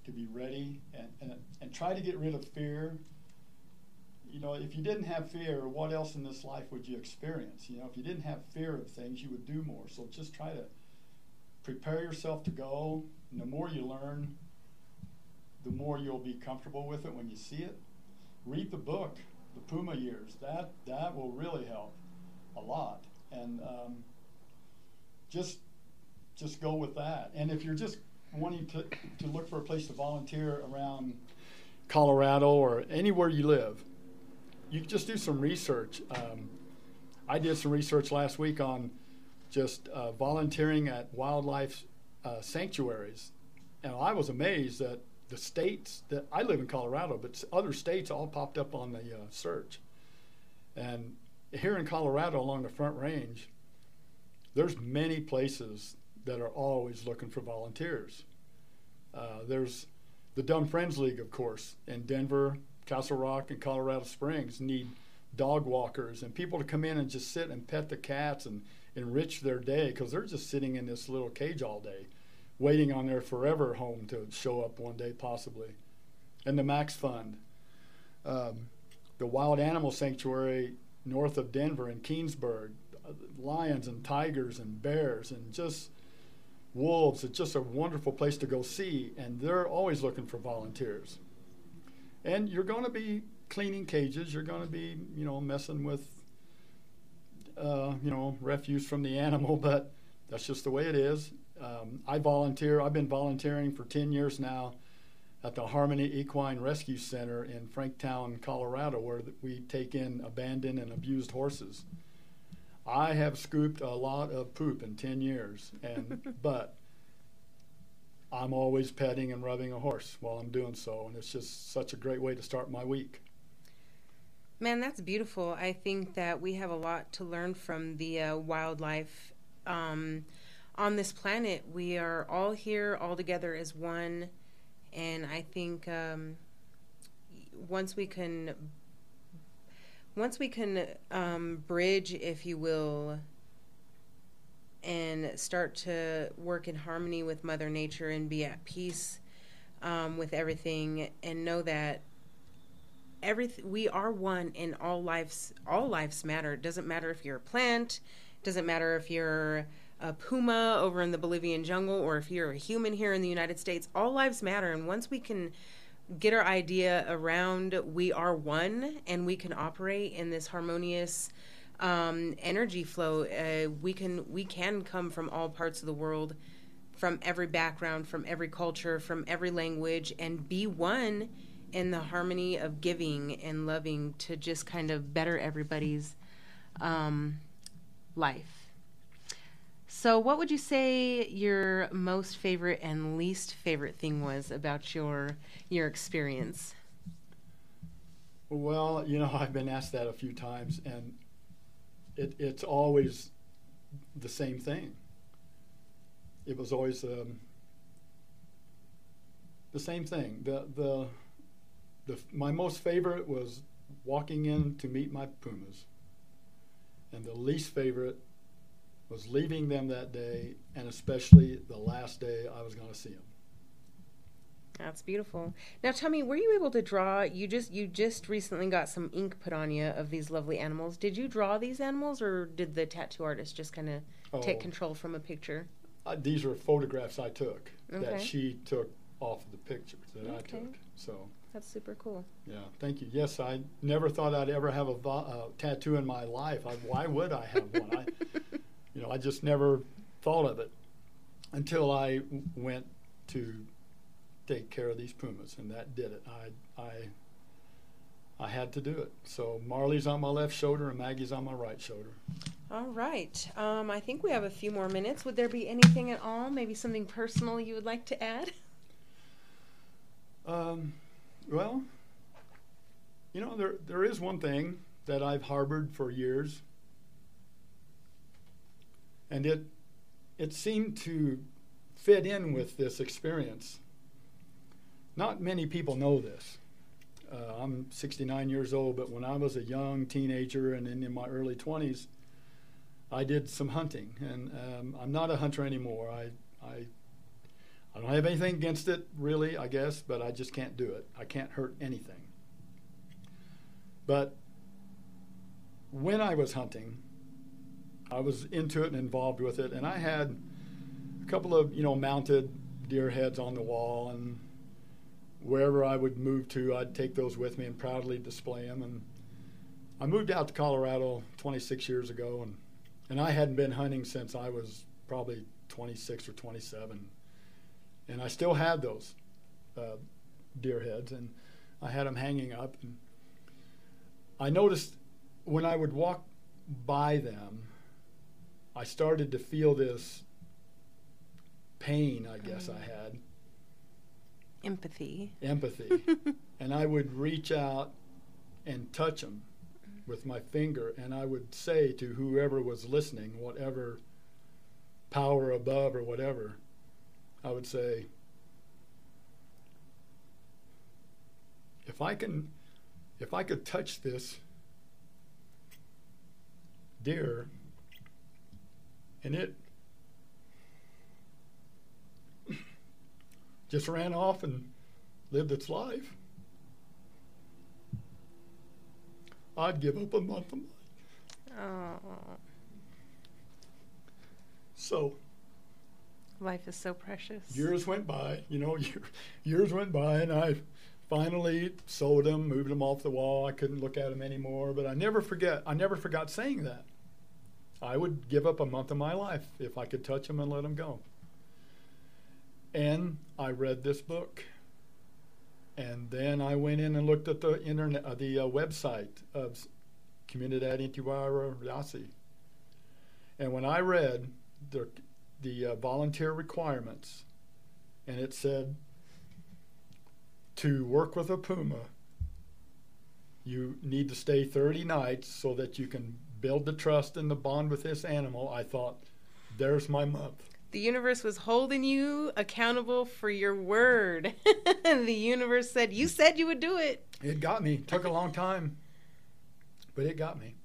to be ready and, and, and try to get rid of fear. You know, if you didn't have fear, what else in this life would you experience? You know, if you didn't have fear of things, you would do more. So just try to prepare yourself to go. And the more you learn, the more you'll be comfortable with it when you see it. Read the book, The Puma Years. That that will really help a lot. And um, just just go with that. And if you're just wanting to, to look for a place to volunteer around Colorado or anywhere you live, you just do some research. Um, I did some research last week on just uh, volunteering at wildlife uh, sanctuaries, and I was amazed that the states that I live in Colorado, but other states all popped up on the uh, search. And here in Colorado, along the Front Range, there's many places that are always looking for volunteers. Uh, there's the Dumb Friends League, of course, in Denver, Castle Rock, and Colorado Springs need dog walkers and people to come in and just sit and pet the cats and enrich their day because they're just sitting in this little cage all day, waiting on their forever home to show up one day, possibly. And the Max Fund, um, the Wild Animal Sanctuary north of Denver in Keenesburg, uh, lions and tigers and bears and just wolves. It's just a wonderful place to go see, and they're always looking for volunteers. And you're going to be cleaning cages. You're going to be, you know, messing with, uh, you know, refuse from the <laughs> animal, but that's just the way it is. Um, I volunteer. I've been volunteering for 10 years now at the Harmony Equine Rescue Center in Franktown, Colorado, where we take in abandoned and abused horses. I have scooped a lot of poop in 10 years, and <laughs> but I'm always petting and rubbing a horse while I'm doing so, and it's just such a great way to start my week. Man, that's beautiful. I think that we have a lot to learn from the uh, wildlife um, on this planet. We are all here, all together as one, and I think um, once we can, once we can um, bridge, if you will, and start to work in harmony with Mother Nature and be at peace um, with everything, and know that everything we are one in all lives all lives matter. It doesn't matter if you're a plant doesn't matter if you're a puma over in the bolivian jungle or if you're a human here in the united states all lives matter and once we can get our idea around we are one and we can operate in this harmonious um, energy flow uh, we can we can come from all parts of the world from every background, from every culture, from every language, and be one in the harmony of giving and loving to just kind of better everybody's um, life. So, what would you say your most favorite and least favorite thing was about your your experience? Well, you know, I've been asked that a few times, and it, it's always the same thing. It was always um, the same thing. The, the, the, my most favorite was walking in to meet my pumas, and the least favorite was leaving them that day, and especially the last day I was going to see them. That's beautiful. Now tell me, were you able to draw? You just you just recently got some ink put on you of these lovely animals. Did you draw these animals, or did the tattoo artist just kind of Oh. take control from a picture? Uh, these are photographs I took that she took off of the pictures that I took. So, That's super cool. yeah, thank you. Yes, I never thought I'd ever have a vo- uh, tattoo in my life. I, why would I have one? I, <laughs> you know, I just never thought of it until I w- went to take care of these pumas, and that did it. I, I, I had to do it. So Marley's on my left shoulder and Maggie's on my right shoulder. All right. Um, I think we have a few more minutes. Would there be anything at all? Maybe something personal you would like to add? Um, well, you know, there there is one thing that I've harbored for years, and it it seemed to fit in with this experience. Not many people know this. Uh, I'm 69 years old, but when I was a young teenager and in, in my early 20s, I did some hunting, and um, I'm not a hunter anymore. I I I don't have anything against it, really, I guess, but I just can't do it. I can't hurt anything. But when I was hunting, I was into it and involved with it, and I had a couple of, you know, mounted deer heads on the wall, and wherever I would move to, I'd take those with me and proudly display them. And I moved out to Colorado 26 years ago, and, and I hadn't been hunting since I was probably 26 or 27 and I still had those uh, deer heads, and I had them hanging up. And I noticed when I would walk by them, I started to feel this pain. I guess I mm. had Empathy. empathy, <laughs> and I would reach out and touch them mm. with my finger, and I would say to whoever was listening, whatever power above or whatever, I would say, if I can, if I could touch this deer, and it just ran off and lived its life, I'd give up a month of mine. Oh, So life is so precious. years went by, you know, year, <laughs> years went by, and I finally sold them, moved them off the wall. I couldn't look at them anymore, but I never forget. I never forgot saying that. I would give up a month of my life if I could touch them and let them go. And I read this book, and then I went in and looked at the internet, uh, the uh, website of Comunidad Inti Wara Yassi. And when I read the the uh, volunteer requirements, and it said to work with a puma, you need to stay 30 nights so that you can build the trust and the bond with this animal. I thought, there's my month. The universe was holding you accountable for your word. <laughs> the universe said, You said you would do it. It got me. Took a long time, but it got me.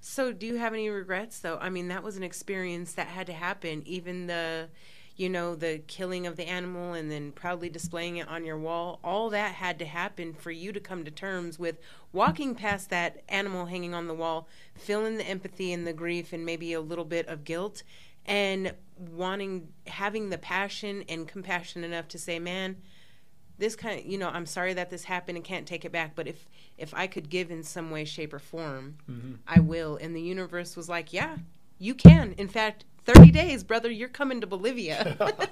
So, do you have any regrets, though? I mean, that was an experience that had to happen. Even the, you know, the killing of the animal and then proudly displaying it on your wall, all that had to happen for you to come to terms with walking past that animal hanging on the wall, feeling the empathy and the grief and maybe a little bit of guilt, and wanting, having the passion and compassion enough to say, man, this kind of, you know, I'm sorry that this happened and can't take it back, but if if I could give in some way, shape, or form, mm-hmm. I will. And the universe was like, yeah, you can. In fact, 30 days, brother, you're coming to Bolivia. <laughs>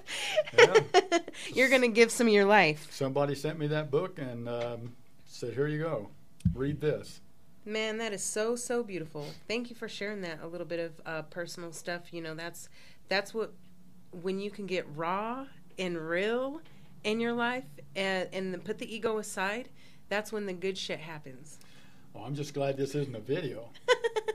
Yeah. <laughs> you're going to give some of your life. Somebody sent me that book and um, said, "Here you go, read this." Man, that is so so beautiful. Thank you for sharing that. A little bit of uh, personal stuff. You know, that's that's what when you can get raw and real in your life, and and then put the ego aside. That's when the good shit happens. Well, I'm just glad this isn't a video. <laughs>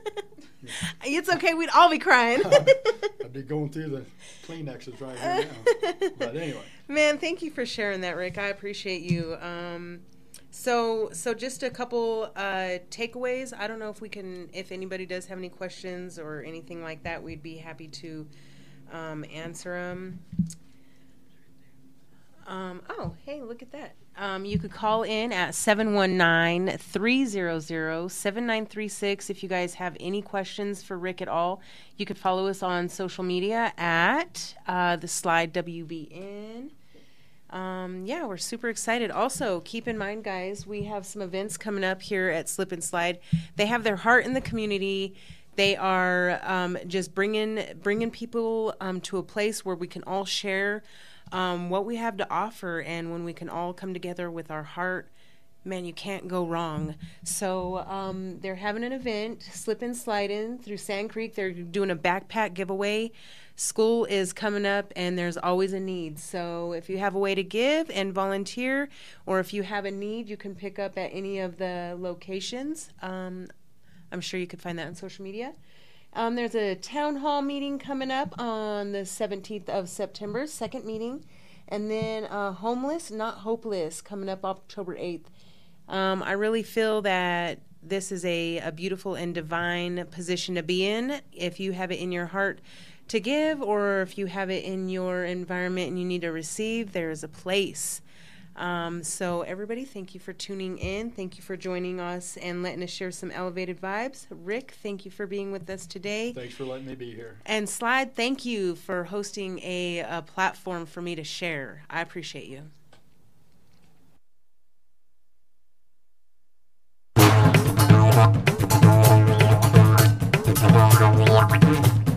<laughs> It's okay. We'd all be crying. <laughs> I'd be going through the Kleenexes right here now. <laughs> But anyway, Man, thank you for sharing that, Rick. I appreciate you. Um, so, so just a couple uh, takeaways. I don't know if we can, if anybody does have any questions or anything like that, we'd be happy to um, answer them. Um, oh, hey, look at that. Um, you could call in at 719 300 7936 if you guys have any questions for Rick at all. You could follow us on social media at uh, the slide WBN. Um, yeah, we're super excited. Also, keep in mind, guys, we have some events coming up here at Slip and Slide. They have their heart in the community. They are um, just bringing bringing people um, to a place where we can all share um, what we have to offer, and when we can all come together with our heart, man, you can't go wrong. So um, they're having an event, Slip and Slide In through Sand Creek. They're doing a backpack giveaway. School is coming up, and there's always a need. So if you have a way to give and volunteer, or if you have a need, you can pick up at any of the locations. Um, I'm sure you could find that on social media. Um, there's a town hall meeting coming up on the 17th of September, second meeting. And then uh, Homeless, Not Hopeless, coming up October 8th. Um, I really feel that this is a, a beautiful and divine position to be in. If you have it in your heart to give, or if you have it in your environment and you need to receive, there is a place. Um, so, everybody, thank you for tuning in. Thank you for joining us and letting us share some elevated vibes. Rick, thank you for being with us today. Thanks for letting me be here. And Slide, thank you for hosting a, a platform for me to share. I appreciate you. You.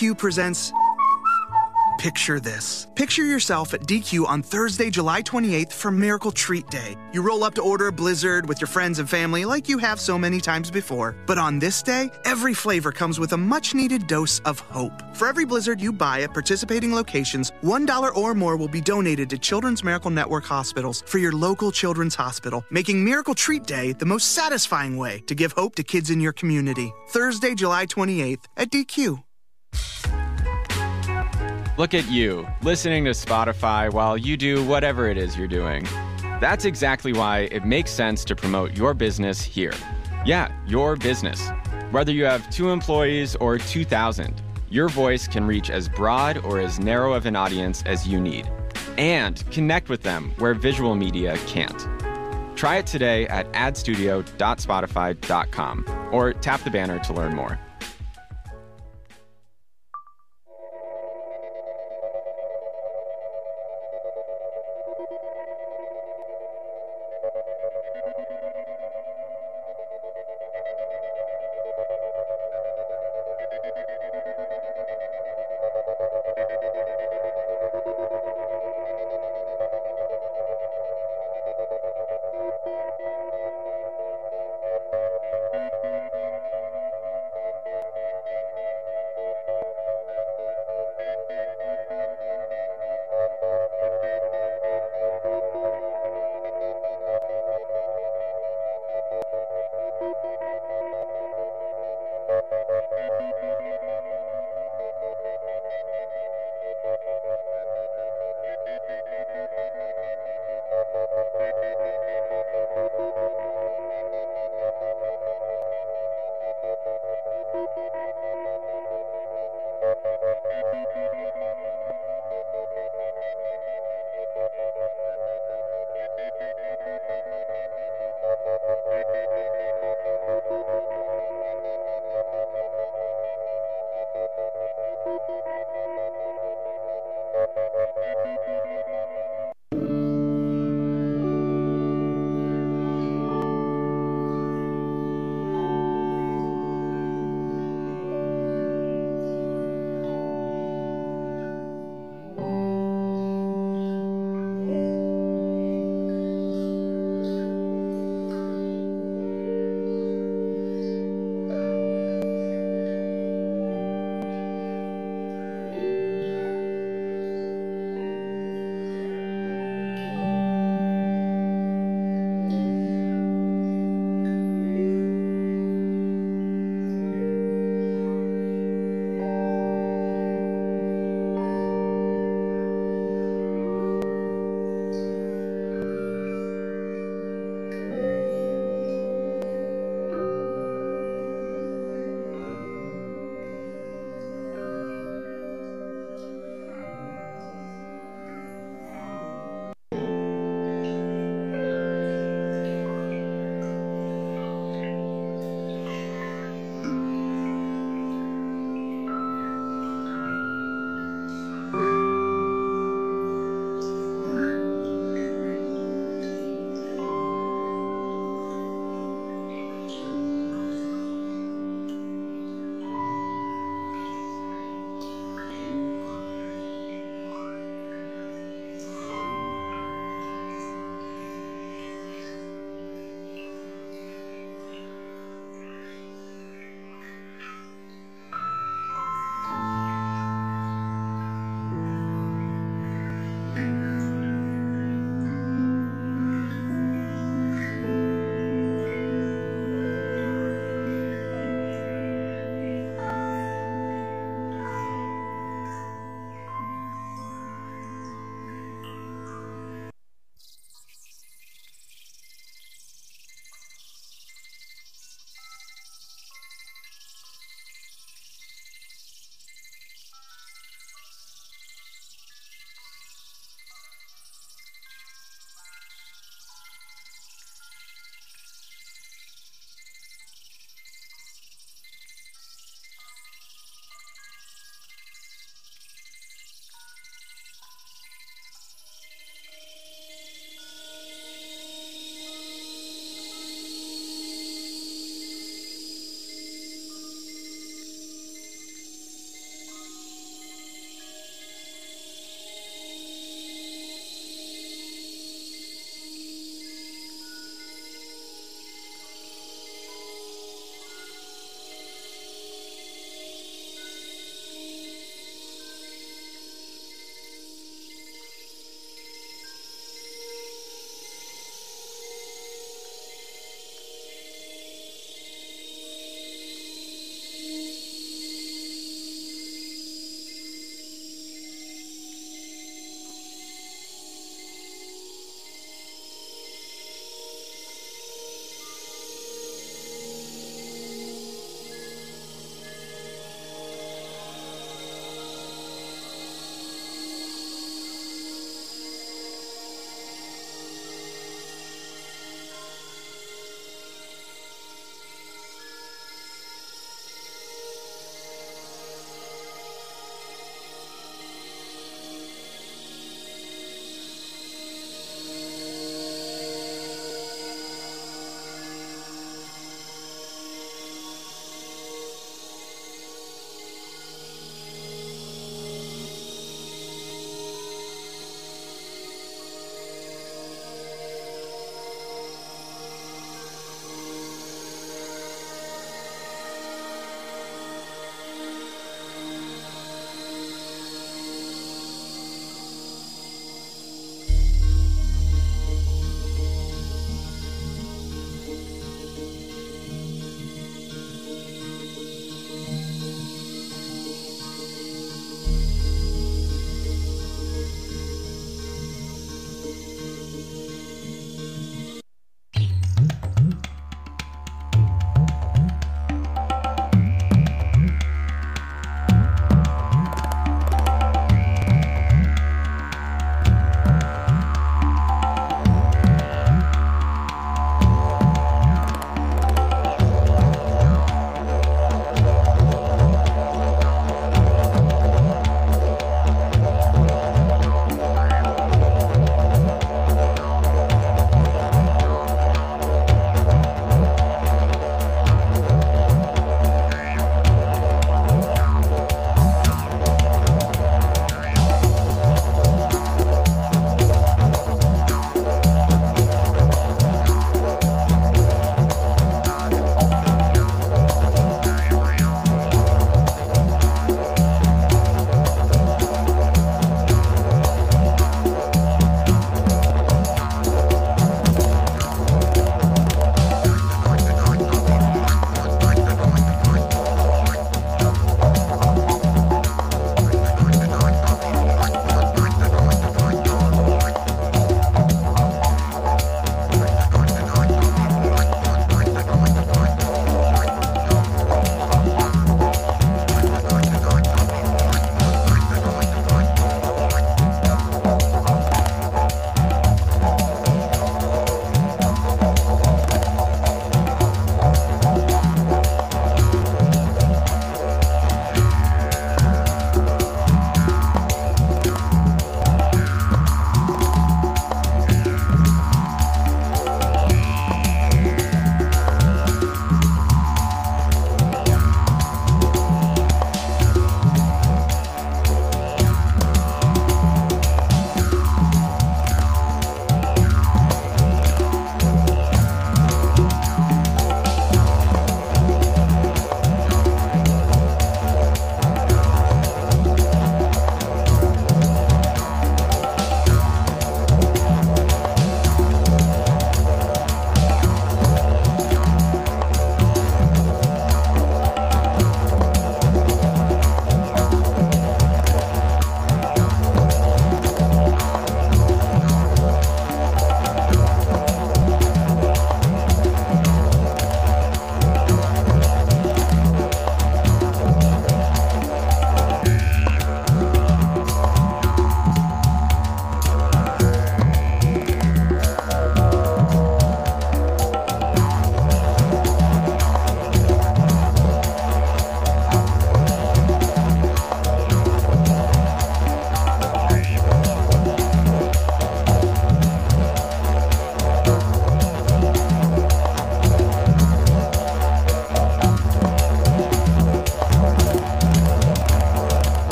DQ presents Picture this. Picture yourself at DQ on Thursday, July 28th for Miracle Treat Day. You roll up to order a blizzard with your friends and family like you have so many times before. But on this day, every flavor comes with a much needed dose of hope. For every blizzard you buy at participating locations, $1 or more will be donated to Children's Miracle Network hospitals for your local children's hospital, making Miracle Treat Day the most satisfying way to give hope to kids in your community. Thursday, July 28th at DQ. Look at you, listening to Spotify while you do whatever it is you're doing. That's exactly why it makes sense to promote your business here. Yeah, your business. Whether you have two employees or 2,000, your voice can reach as broad or as narrow of an audience as you need. And connect with them where visual media can't. Try it today at adstudio.spotify.com or tap the banner to learn more.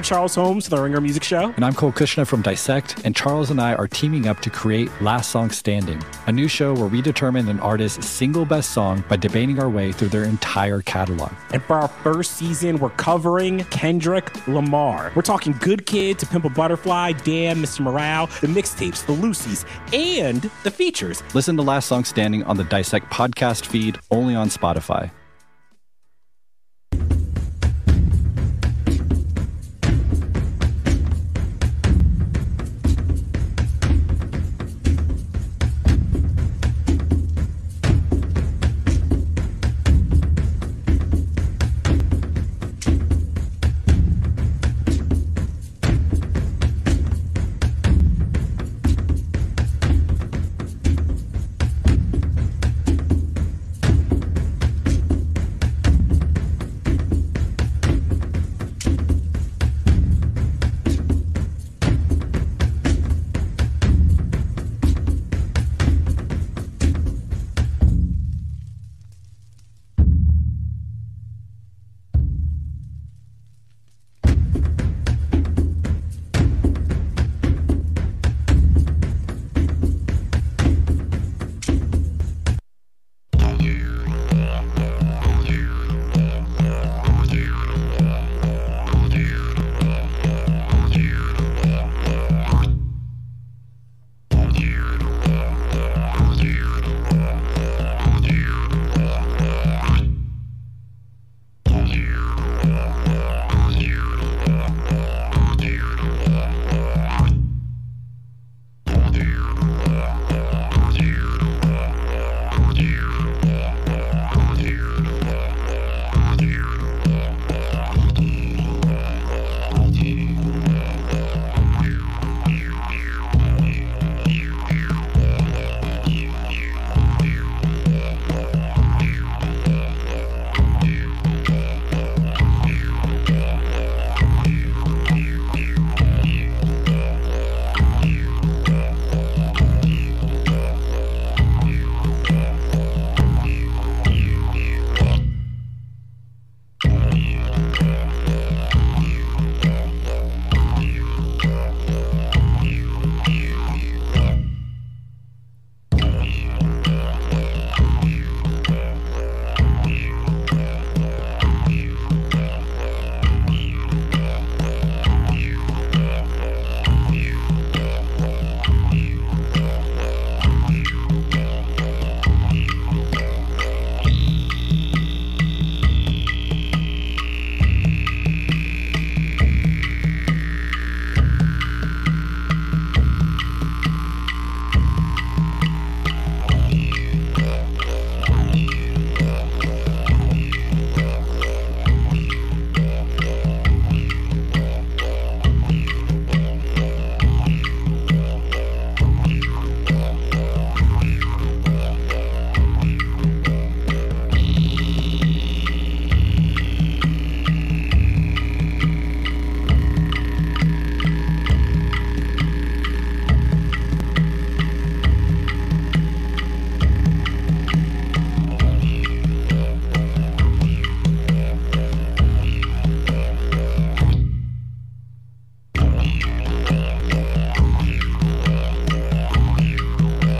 I'm Charles Holmes, the Ringer Music Show. And I'm Cole Cuchna from Dissect, and Charles and I are teaming up to create Last Song Standing, a new show where we determine an artist's single best song by debating our way through their entire catalog. And for our first season, we're covering Kendrick Lamar. We're talking Good Kid to Pimp a Butterfly, Damn, Mr. Morale, the mixtapes, the loosies, and the features. Listen to Last Song Standing on the Dissect podcast feed only on Spotify.